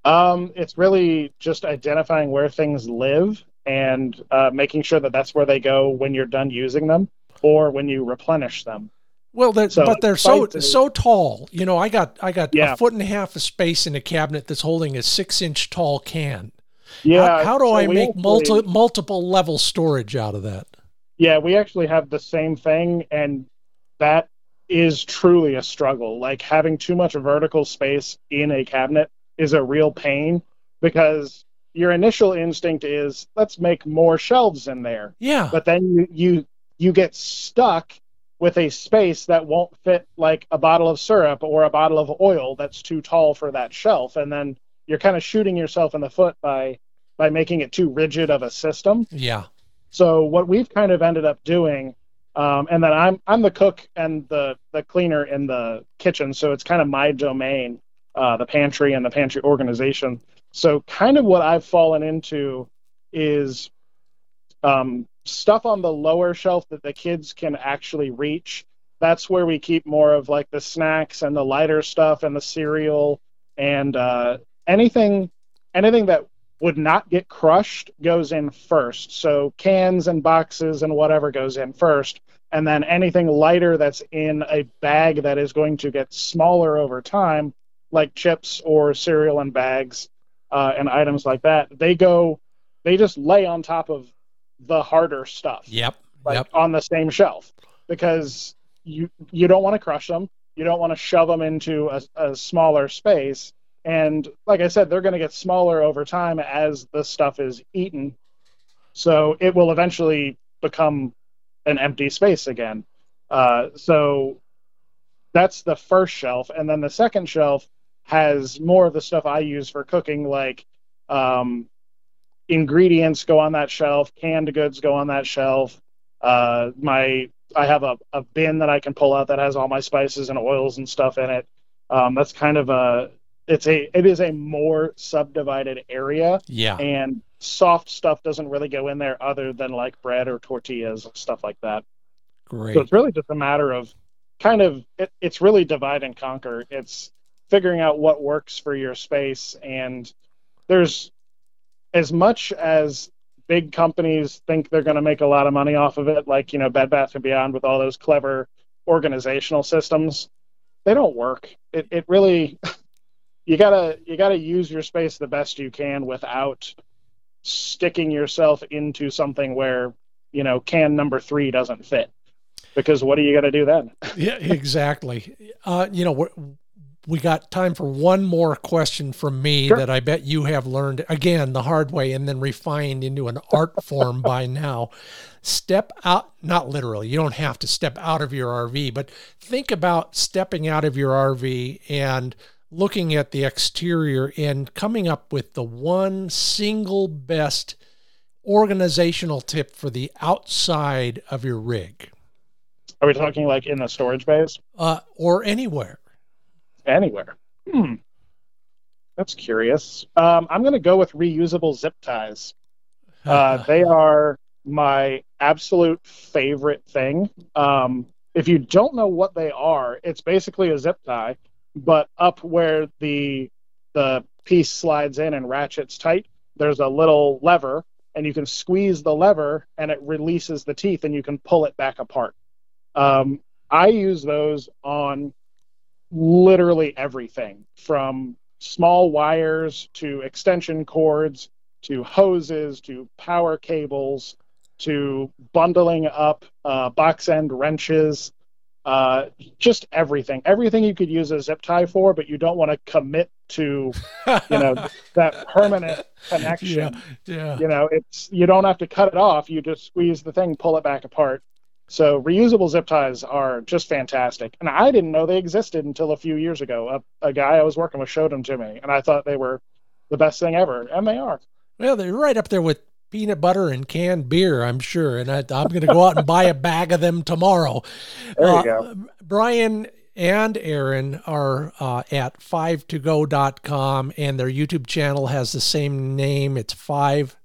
Um, it's really just identifying where things live and uh, making sure that that's where they go when you're done using them or when you replenish them. Well, they're, so, but they're so so tall. You know, I got I got yeah. a foot and a half of space in a cabinet that's holding a six inch tall can. Yeah. How, how do so I make multi, multiple level storage out of that? Yeah, we actually have the same thing, and that is truly a struggle. Like having too much vertical space in a cabinet is a real pain because your initial instinct is let's make more shelves in there. Yeah. But then you you you get stuck with a space that won't fit like a bottle of syrup or a bottle of oil that's too tall for that shelf and then you're kind of shooting yourself in the foot by by making it too rigid of a system. Yeah. So what we've kind of ended up doing, um, and then I'm I'm the cook and the the cleaner in the kitchen, so it's kind of my domain, uh, the pantry and the pantry organization. So kind of what I've fallen into is um, stuff on the lower shelf that the kids can actually reach. That's where we keep more of like the snacks and the lighter stuff and the cereal and uh, anything anything that would not get crushed goes in first. So cans and boxes and whatever goes in first. And then anything lighter that's in a bag that is going to get smaller over time, like chips or cereal and bags uh, and items like that, they go, they just lay on top of the harder stuff. Yep. Like yep. on the same shelf because you you don't want to crush them. You don't want to shove them into a, a smaller space and like I said, they're going to get smaller over time as the stuff is eaten. So it will eventually become an empty space again. Uh, so that's the first shelf. And then the second shelf has more of the stuff I use for cooking, like um, ingredients go on that shelf, canned goods go on that shelf. Uh, my I have a, a bin that I can pull out that has all my spices and oils and stuff in it. Um, that's kind of a it's a it is a more subdivided area. Yeah. and soft stuff doesn't really go in there other than like bread or tortillas and stuff like that. Great. so it's really just a matter of kind of it, it's really divide and conquer. It's figuring out what works for your space. And there's as much as big companies think they're going to make a lot of money off of it like you know bed bath and beyond with all those clever organizational systems they don't work. It, it really [laughs] you gotta you gotta use your space the best you can without sticking yourself into something where you know can number three doesn't fit because what are you gonna do then [laughs] yeah, exactly. Uh, you know, we got time for one more question from me Sure. that I bet you have learned again the hard way and then refined into an art form by now. Step out, not literally, you don't have to step out of your RV, but think about stepping out of your RV and looking at the exterior and coming up with the one single best organizational tip for the outside of your rig. Are we talking like in the storage bays? Uh, or anywhere. anywhere. Hmm. That's curious. Um, i'm gonna go with reusable zip ties. [laughs] Uh, they are my absolute favorite thing. Um, if you don't know what they are, it's basically a zip tie, but up where the the piece slides in and ratchets tight, there's a little lever, and you can squeeze the lever, and it releases the teeth, and you can pull it back apart. Um, I use those on literally everything from small wires to extension cords to hoses to power cables to bundling up uh, box end wrenches uh, just everything. Everything you could use a zip tie for but you don't want to commit to you know [laughs] that permanent connection. Yeah, yeah. you know it's you don't have to cut it off you just squeeze the thing pull it back apart. So reusable zip ties are just fantastic. And i didn't know they existed until a few years ago. A, a guy i was working with showed them to me and i thought they were the best thing ever and they are. Well, they're right up there with peanut butter and canned beer, I'm sure. And I, I'm going to go out and buy a bag of them tomorrow. there you Uh, go Brian and Aaron are uh, at 5togo.com and their YouTube channel has the same name. It's 5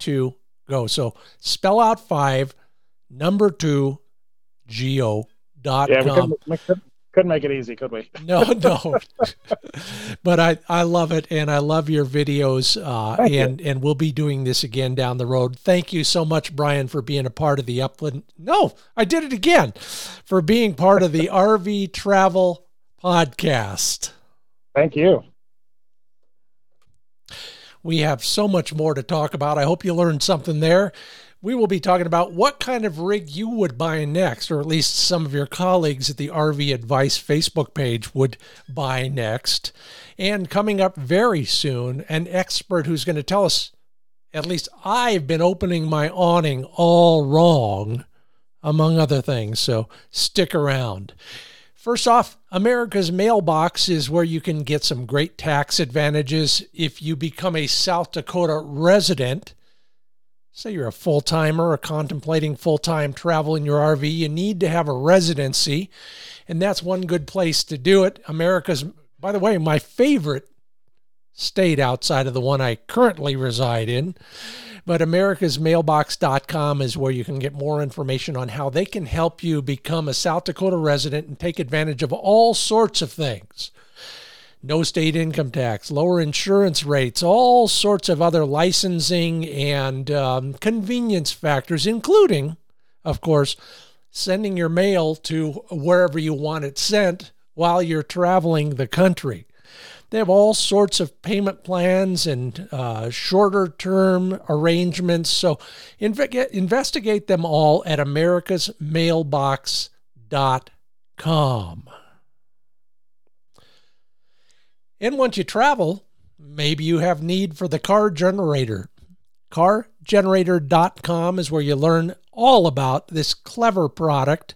to go. So spell out 5, number 2, go dot yeah we com. Couldn't, we couldn't, couldn't make it easy could we [laughs] No, no. [laughs] but I, I love it and I love your videos. Uh, Thank you. and, and we'll be doing this again down the road. Thank you so much, Brian, for being a part of the Upland. No, I did it again for being part of the [laughs] RV Travel Podcast. thank you We have so much more to talk about. I hope you learned something there. We will be talking about what kind of rig you would buy next, or at least some of your colleagues at the RV Advice Facebook page would buy next. And coming up very soon, an expert who's going to tell us at least I've been opening my awning all wrong, among other things. So stick around. First off, America's Mailbox is where you can get some great tax advantages if you become a South Dakota resident. Say you're a full timer or contemplating full time travel in your RV, you need to have a residency, and that's one good place to do it. America's, by the way, my favorite state outside of the one I currently reside in. But americasmailbox.com is where you can get more information on how they can help you become a South Dakota resident and take advantage of all sorts of things. No state income tax, lower insurance rates, all sorts of other licensing and um, convenience factors, including, of course, sending your mail to wherever you want it sent while you're traveling the country. They have all sorts of payment plans and uh, shorter term arrangements. So inve- investigate them all at americasmailbox.com. And once you travel, maybe you have need for the car generator. Cargenerator.com is where you learn all about this clever product.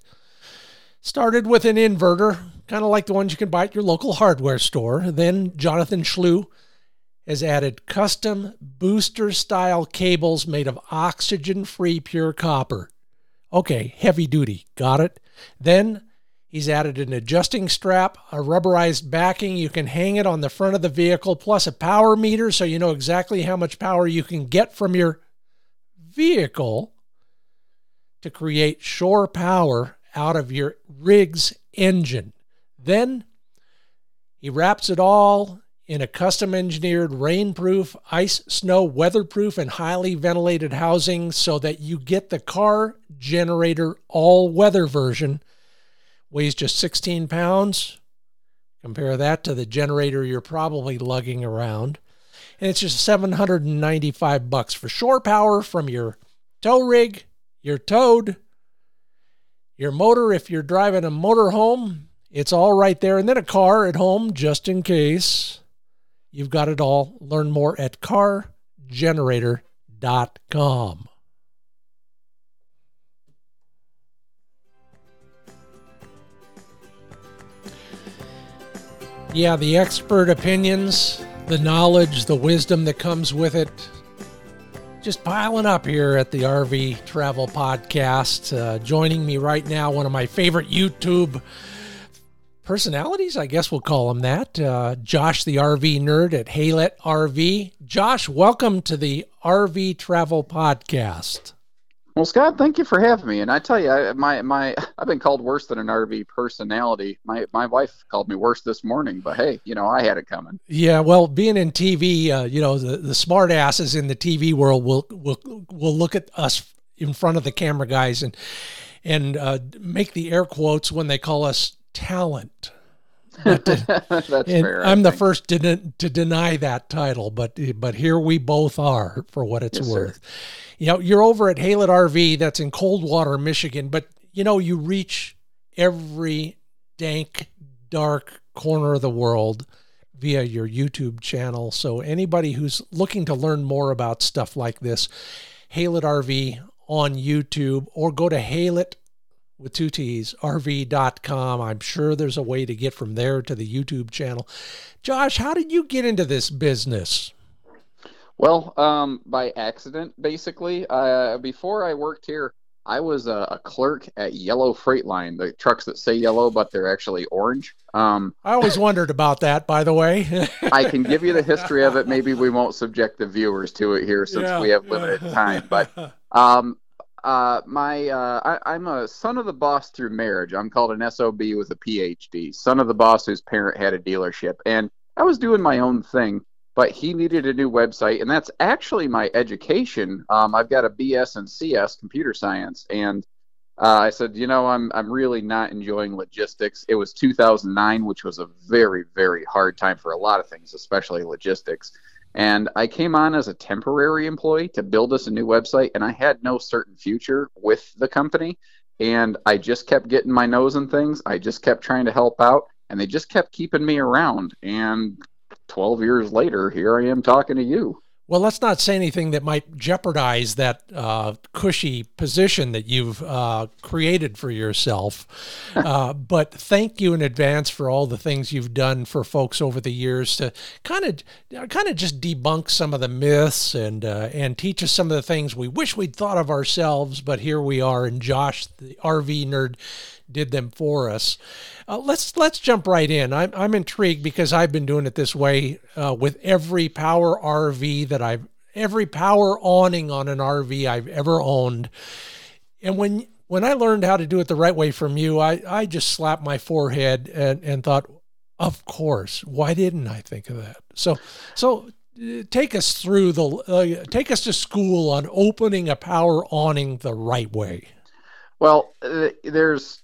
Started with an inverter, kind of like the ones you can buy at your local hardware store. Then Jonathan Schlew has added custom booster style cables made of oxygen free pure copper. Okay, heavy duty, got it. Then he's added an adjusting strap, a rubberized backing. You can hang it on the front of the vehicle, plus a power meter so you know exactly how much power you can get from your vehicle to create shore power out of your rig's engine. Then he wraps it all in a custom engineered rainproof, ice, snow, weatherproof, and highly ventilated housing so that you get the car generator all weather version. Weighs just 16 pounds. Compare that to the generator you're probably lugging around. And it's just 795 bucks for shore power from your tow rig, your towed, your motor if you're driving a motor home, it's all right there. And then a car at home, just in case. You've got it all. Learn more at cargenerator.com. Yeah, the expert opinions, the knowledge, the wisdom that comes with it, just piling up here at the RV Travel Podcast. Uh, joining me right now, one of my favorite YouTube personalities, I guess we'll call him that. Uh, Josh, the RV nerd at Haylett RV. Josh, welcome to the RV Travel Podcast. Well, Scott, thank you for having me. And I tell you, I, my my [laughs] I've been called worse than an RV personality. My my wife called me worse this morning, but hey, you know I had it coming. Yeah, well, being in TV, uh, you know, the the smart asses in the TV world will will will look at us in front of the camera guys and and uh, make the air quotes when they call us talent. But, [laughs] fair. I'm the first to, de- to deny that title, but but here we both are for what it's yes, worth. Sir. You know, you're over at Haylett RV, that's in Coldwater, Michigan, but you know, you reach every dank, dark corner of the world via your YouTube channel. So anybody who's looking to learn more about stuff like this, Haylett RV on YouTube, or go to Haylett with two T's, RV.com. I'm sure there's a way to get from there to the YouTube channel. Josh, how did you get into this business? Well, um, by accident, basically. Uh, before I worked here, I was a, a, clerk at Yellow Freight Line, the trucks that say yellow, but they're actually orange. Um, I always [laughs] wondered about that, by the way. I can give you the history of it. Maybe we won't subject the viewers to it here since yeah. we have limited time. But [laughs] um, uh, my uh, I, am a son of the boss through marriage. I'm called an SOB with a PhD, son of the boss whose parent had a dealership, and I was doing my own thing. But he needed a new website, and that's actually my education. Um, I've got a BS and CS, computer science, and uh, I said, you know, I'm I'm really not enjoying logistics. It was 2009, which was a very very hard time for a lot of things, especially logistics. And I came on as a temporary employee to build us a new website, and I had no certain future with the company. And I just kept getting my nose in things. I just kept trying to help out, and they just kept keeping me around. And 12 years later, here I am talking to you. Well, let's not say anything that might jeopardize that uh, cushy position that you've uh, created for yourself. Uh, [laughs] but thank you in advance for all the things you've done for folks over the years to kind of, kind of just debunk some of the myths and uh, and teach us some of the things we wish we'd thought of ourselves. But here we are, and Josh, the RV nerd, did them for us. Uh, let's let's jump right in. I'm I'm intrigued because I've been doing it this way uh, with every power RV that I've every power awning on an RV I've ever owned. And when when I learned how to do it the right way from you, I I just slapped my forehead and and thought, of course, why didn't I think of that? So so uh, take us through the uh, take us to school on opening a power awning the right way. Well, uh, there's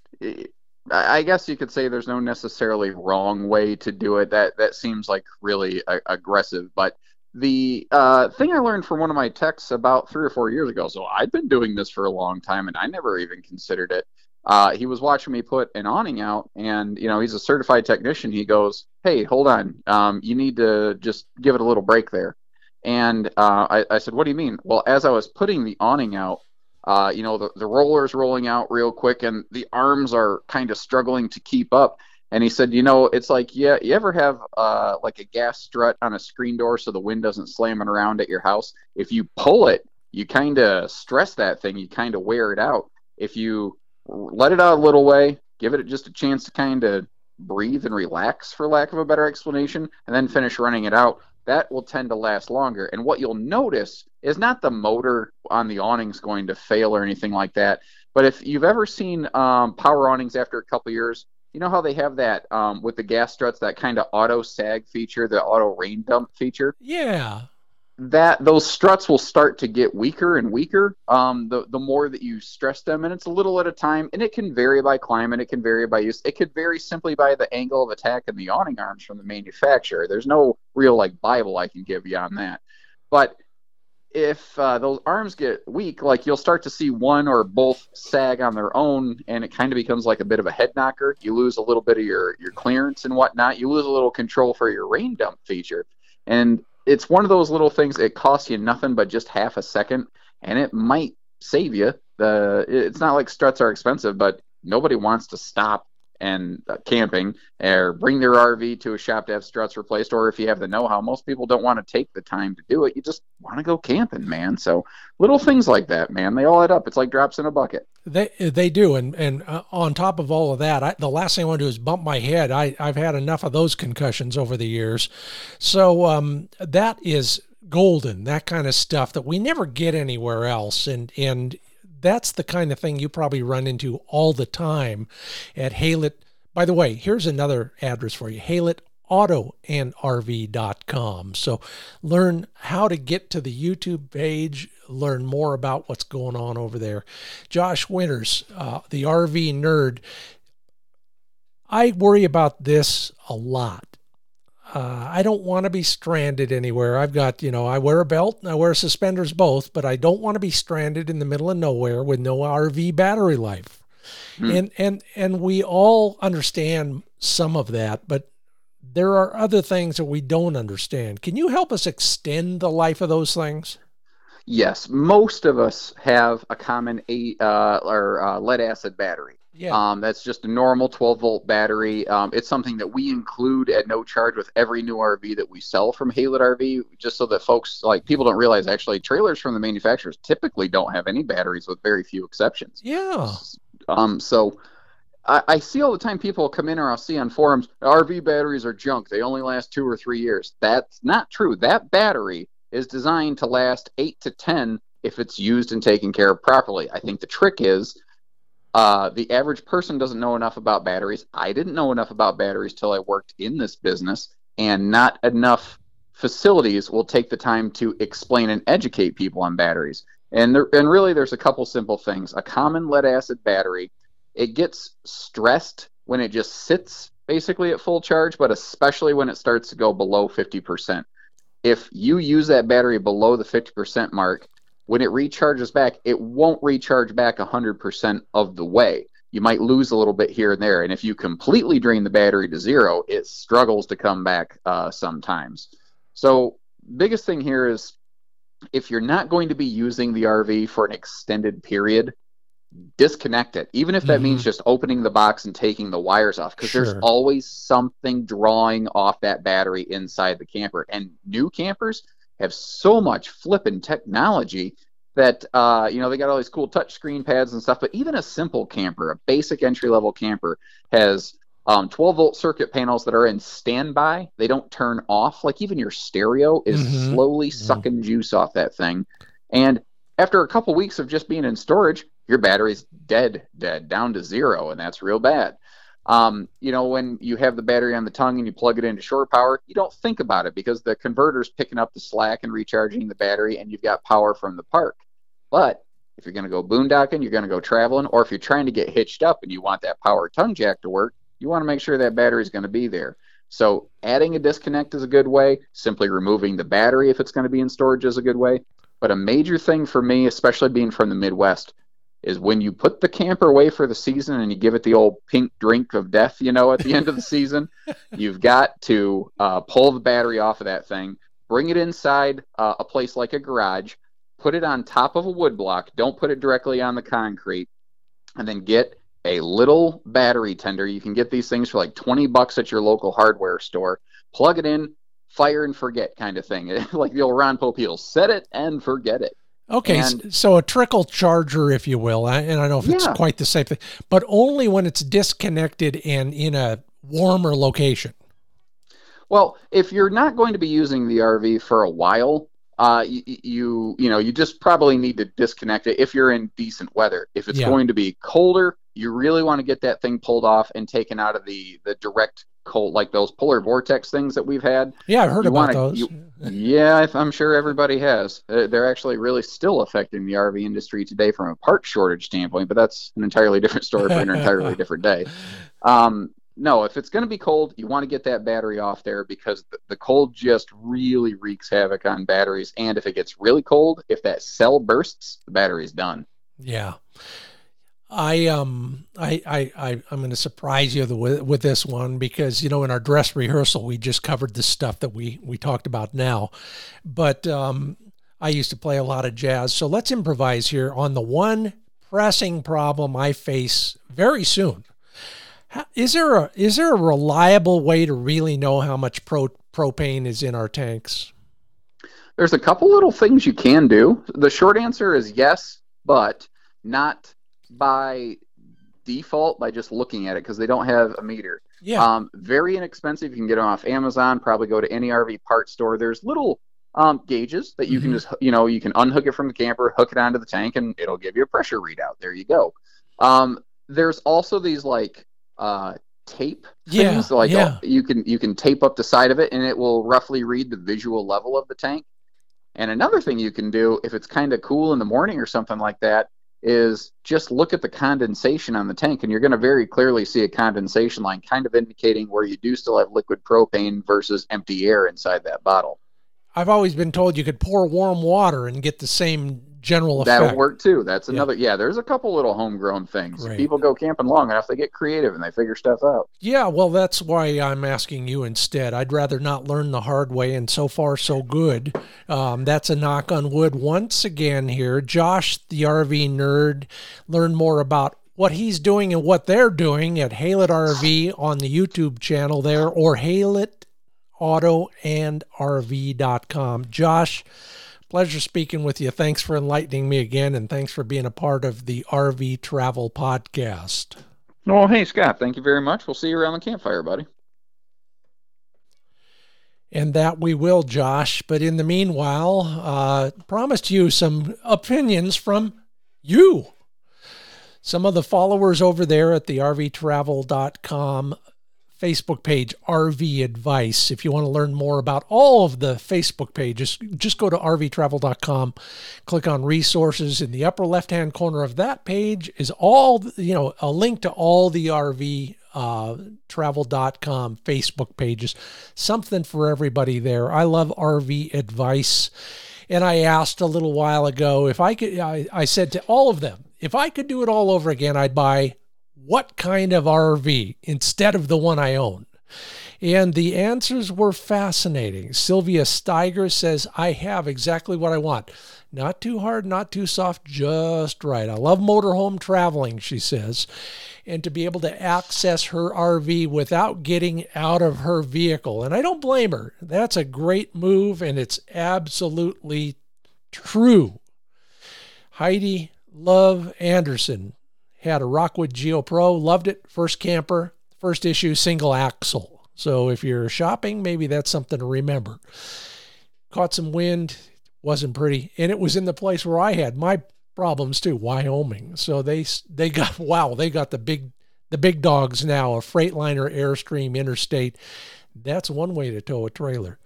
I guess you could say there's no necessarily wrong way to do it. That that seems like really a- aggressive. But the uh, thing I learned from one of my techs about three or four years ago. So I'd been doing this for a long time, and I never even considered it. Uh, he was watching me put an awning out, and you know he's a certified technician. He goes, "Hey, hold on, um, you need to just give it a little break there." And uh, I, I said, "What do you mean?" Well, as I was putting the awning out, uh, you know, the, the roller's rolling out real quick and the arms are kind of struggling to keep up. And he said, you know, it's like, yeah, you ever have uh, like a gas strut on a screen door so the wind doesn't slam it around at your house? If you pull it, you kind of stress that thing, you kind of wear it out. If you let it out a little way, give it just a chance to kind of breathe and relax, for lack of a better explanation, and then finish running it out, that will tend to last longer. And what you'll notice is not the motor on the awnings going to fail or anything like that. But if you've ever seen um, power awnings after a couple years, you know how they have that um, with the gas struts, that kind of auto sag feature, the auto rain dump feature? Yeah that those struts will start to get weaker and weaker um, the the more that you stress them, and it's a little at a time, and it can vary by climate, it can vary by use, it could vary simply by the angle of attack and the awning arms from the manufacturer. There's no real like Bible I can give you on that, but if uh, those arms get weak, like you'll start to see one or both sag on their own, and it kind of becomes like a bit of a head knocker. You lose a little bit of your your clearance and whatnot. You lose a little control for your rain dump feature, and it's one of those little things. It costs you nothing but just half a second, and it might save you. The it's not like struts are expensive, but nobody wants to stop and uh, camping or bring their RV to a shop to have struts replaced. Or if you have the know-how, most people don't want to take the time to do it. You just want to go camping, man. So little things like that, man, they all add up. It's like drops in a bucket. They they do, and and uh, on top of all of that, I, the last thing I want to do is bump my head. I I've had enough of those concussions over the years, so um, that is golden. That kind of stuff that we never get anywhere else, and and that's the kind of thing you probably run into all the time at Haylett. By the way, here's another address for you: Haylett autoandrv.com. So learn how to get to the YouTube page, learn more about what's going on over there. Josh Winters, uh, the RV nerd. I worry about this a lot. Uh, I don't want to be stranded anywhere. I've got, you know, I wear a belt and I wear suspenders both, but I don't want to be stranded in the middle of nowhere with no RV battery life. Hmm. And and and we all understand some of that, but there are other things that we don't understand. Can you help us extend the life of those things? Yes, most of us have a common eight uh, or uh, lead acid battery. Yeah. Um, that's just a normal 12 volt battery. Um, it's something that we include at no charge with every new RV that we sell from Haylett RV, just so that folks like people don't realize actually trailers from the manufacturers typically don't have any batteries with very few exceptions. Yeah. Um, so I, I see all the time people come in or I'll see on forums RV batteries are junk. They only last two or three years. That's not true. That battery is designed to last eight to ten if it's used and taken care of properly. I think the trick is uh, the average person doesn't know enough about batteries. I didn't know enough about batteries till I worked in this business, and not enough facilities will take the time to explain and educate people on batteries. And there, and really, there's a couple simple things. A common lead acid battery it gets stressed when it just sits basically at full charge, but especially when it starts to go below 50%. If you use that battery below the 50% mark, when it recharges back, it won't recharge back 100% of the way. You might lose a little bit here and there. And if you completely drain the battery to zero, it struggles to come back uh, sometimes. So, biggest thing here is if you're not going to be using the RV for an extended period, disconnect it, even if that mm-hmm. means just opening the box and taking the wires off, because sure. there's always something drawing off that battery inside the camper. And new campers have so much flipping technology that uh, you know they got all these cool touch screen pads and stuff. But even a simple camper, a basic entry level camper, has um, 12 volt circuit panels that are in standby. They don't turn off. Like even your stereo is mm-hmm. slowly mm-hmm. sucking juice off that thing. And after a couple weeks of just being in storage, your battery's dead, dead, down to zero, and that's real bad. Um, you know, when you have the battery on the tongue and you plug it into shore power, you don't think about it because the converter's picking up the slack and recharging the battery, and you've got power from the park. But if you're going to go boondocking, you're going to go traveling, or if you're trying to get hitched up and you want that power tongue jack to work, you want to make sure that battery is going to be there. So adding a disconnect is a good way. Simply removing the battery if it's going to be in storage is a good way. But a major thing for me, especially being from the Midwest, is when you put the camper away for the season and you give it the old pink drink of death, you know, at the end of the season, [laughs] you've got to uh, pull the battery off of that thing, bring it inside uh, a place like a garage, put it on top of a wood block. Don't put it directly on the concrete, and then get a little battery tender. You can get these things for like 20 bucks at your local hardware store. Plug it in, fire and forget kind of thing. [laughs] like the old Ron Popeil, set it and forget it. Okay, and, so a trickle charger, if you will, and I don't know if it's quite the same thing, but only when it's disconnected and in a warmer location. Well, if you're not going to be using the RV for a while, uh, you, you, you know you just probably need to disconnect it if you're in decent weather. If it's yeah. going to be colder, you really want to get that thing pulled off and taken out of the the direct cold, like those polar vortex things that we've had. Yeah, I've heard you about wanna, those. You, yeah, I'm sure everybody has. They're actually really still affecting the RV industry today from a part shortage standpoint, but that's an entirely different story for an entirely different day. [laughs] Um, no, if it's going to be cold, you want to get that battery off there because the, the cold just really wreaks havoc on batteries. And if it gets really cold, if that cell bursts, the battery's done. Yeah. I um I I, I am going to surprise you with, with this one because you know in our dress rehearsal we just covered the stuff that we we talked about now, but um I used to play a lot of jazz, so let's improvise here on the one pressing problem I face very soon. Is there a is there a reliable way to really know how much pro, propane is in our tanks? There's a couple little things you can do. The short answer is yes, but not by default by just looking at it because they don't have a meter. Yeah. Um, very inexpensive. You can get them off Amazon. Probably go to any RV part store. There's little um, gauges that you mm-hmm. can just you know you can unhook it from the camper, hook it onto the tank, and it'll give you a pressure readout. There you go. Um, there's also these like uh, tape yeah, things. Like yeah. you can you can tape up the side of it, and it will roughly read the visual level of the tank. And another thing you can do if it's kind of cool in the morning or something like that is just look at the condensation on the tank, and you're going to very clearly see a condensation line, kind of indicating where you do still have liquid propane versus empty air inside that bottle. I've always been told you could pour warm water and get the same general effect. That'll work too. That's another. Yeah, yeah there's a couple little homegrown things. Great. People go camping long enough, they get creative and they figure stuff out. Yeah, well, that's why I'm asking you instead. I'd rather not learn the hard way, and so far so good. Um, that's a knock on wood once again here. Josh, the RV nerd, learn more about what he's doing and what they're doing at Haylett RV on the YouTube channel there or Haylett Auto and RV.com. Josh Pleasure speaking with you. Thanks for enlightening me again, and thanks for being a part of the RV Travel Podcast. Well, hey, Scott, thank you very much. We'll see you around the campfire, buddy. And that we will, Josh. But in the meanwhile, uh, promised you some opinions from you. Some of the followers over there at the RVTravel.com Facebook page, RV Advice. If you want to learn more about all of the Facebook pages, just go to rvtravel.com, click on resources. In the upper left hand corner of that page is all, you know, a link to all the RV uh, travel.com Facebook pages. Something for everybody there. I love RV advice. And I asked a little while ago if I could, I, I said to all of them, if I could do it all over again, I'd buy what kind of RV instead of the one I own. And the answers were fascinating. Sylvia Steiger says, I have exactly what I want. Not too hard, not too soft, just right. I love motorhome traveling, she says, and to be able to access her RV without getting out of her vehicle. And I don't blame her. That's a great move, and it's absolutely true. Heidi Love Anderson had a Rockwood Geo Pro, loved it, first camper, first issue, single axle. So if you're shopping, maybe that's something to remember. Caught some wind, wasn't pretty, and it was in the place where I had my problems too, Wyoming. So they they got [laughs] wow, they got the big the big dogs now, a Freightliner Airstream Interstate. That's one way to tow a trailer.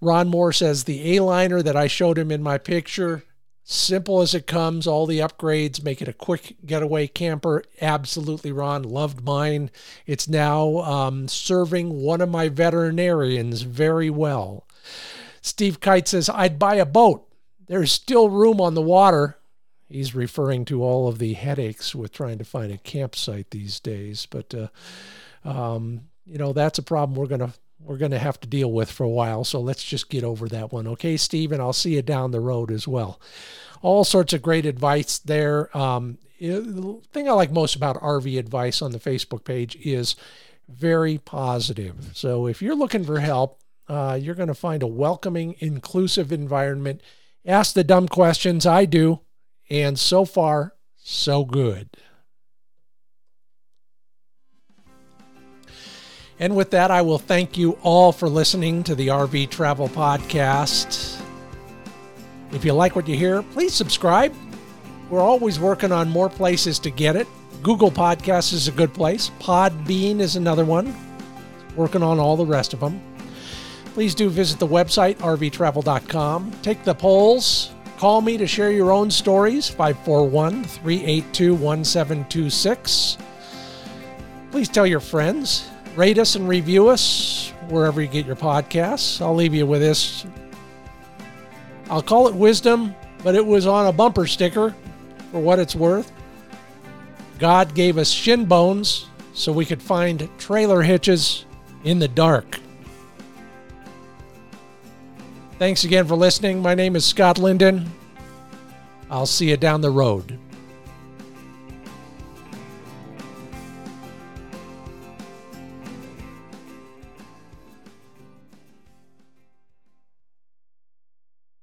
Ron Moore says the A-liner that I showed him in my picture Simple as it comes, all the upgrades make it a quick getaway camper. Absolutely, Ron. Loved mine. It's now um, serving one of my veterinarians very well. Steve Kite says, I'd buy a boat. There's still room on the water. He's referring to all of the headaches with trying to find a campsite these days. But, uh, um, you know, that's a problem we're going to we're going to have to deal with for a while. So let's just get over that one. Okay, Steve, and I'll see you down the road as well. All sorts of great advice there. Um, the thing I like most about RV advice on the Facebook page is very positive. So if you're looking for help, uh, you're going to find a welcoming, inclusive environment. Ask the dumb questions. I do. And so far, so good. And with that, I will thank you all for listening to the RV Travel Podcast. If you like what you hear, please subscribe. We're always working on more places to get it. Google Podcasts is a good place. Podbean is another one. Working on all the rest of them. Please do visit the website, rvtravel.com. Take the polls. Call me to share your own stories, 541 382 1726. Please tell your friends rate us and review us wherever you get your podcasts. I'll leave you with this. I'll call it wisdom, but it was on a bumper sticker for what it's worth. God gave us shin bones so we could find trailer hitches in the dark. Thanks again for listening. My name is Scott Linden. I'll see you down the road.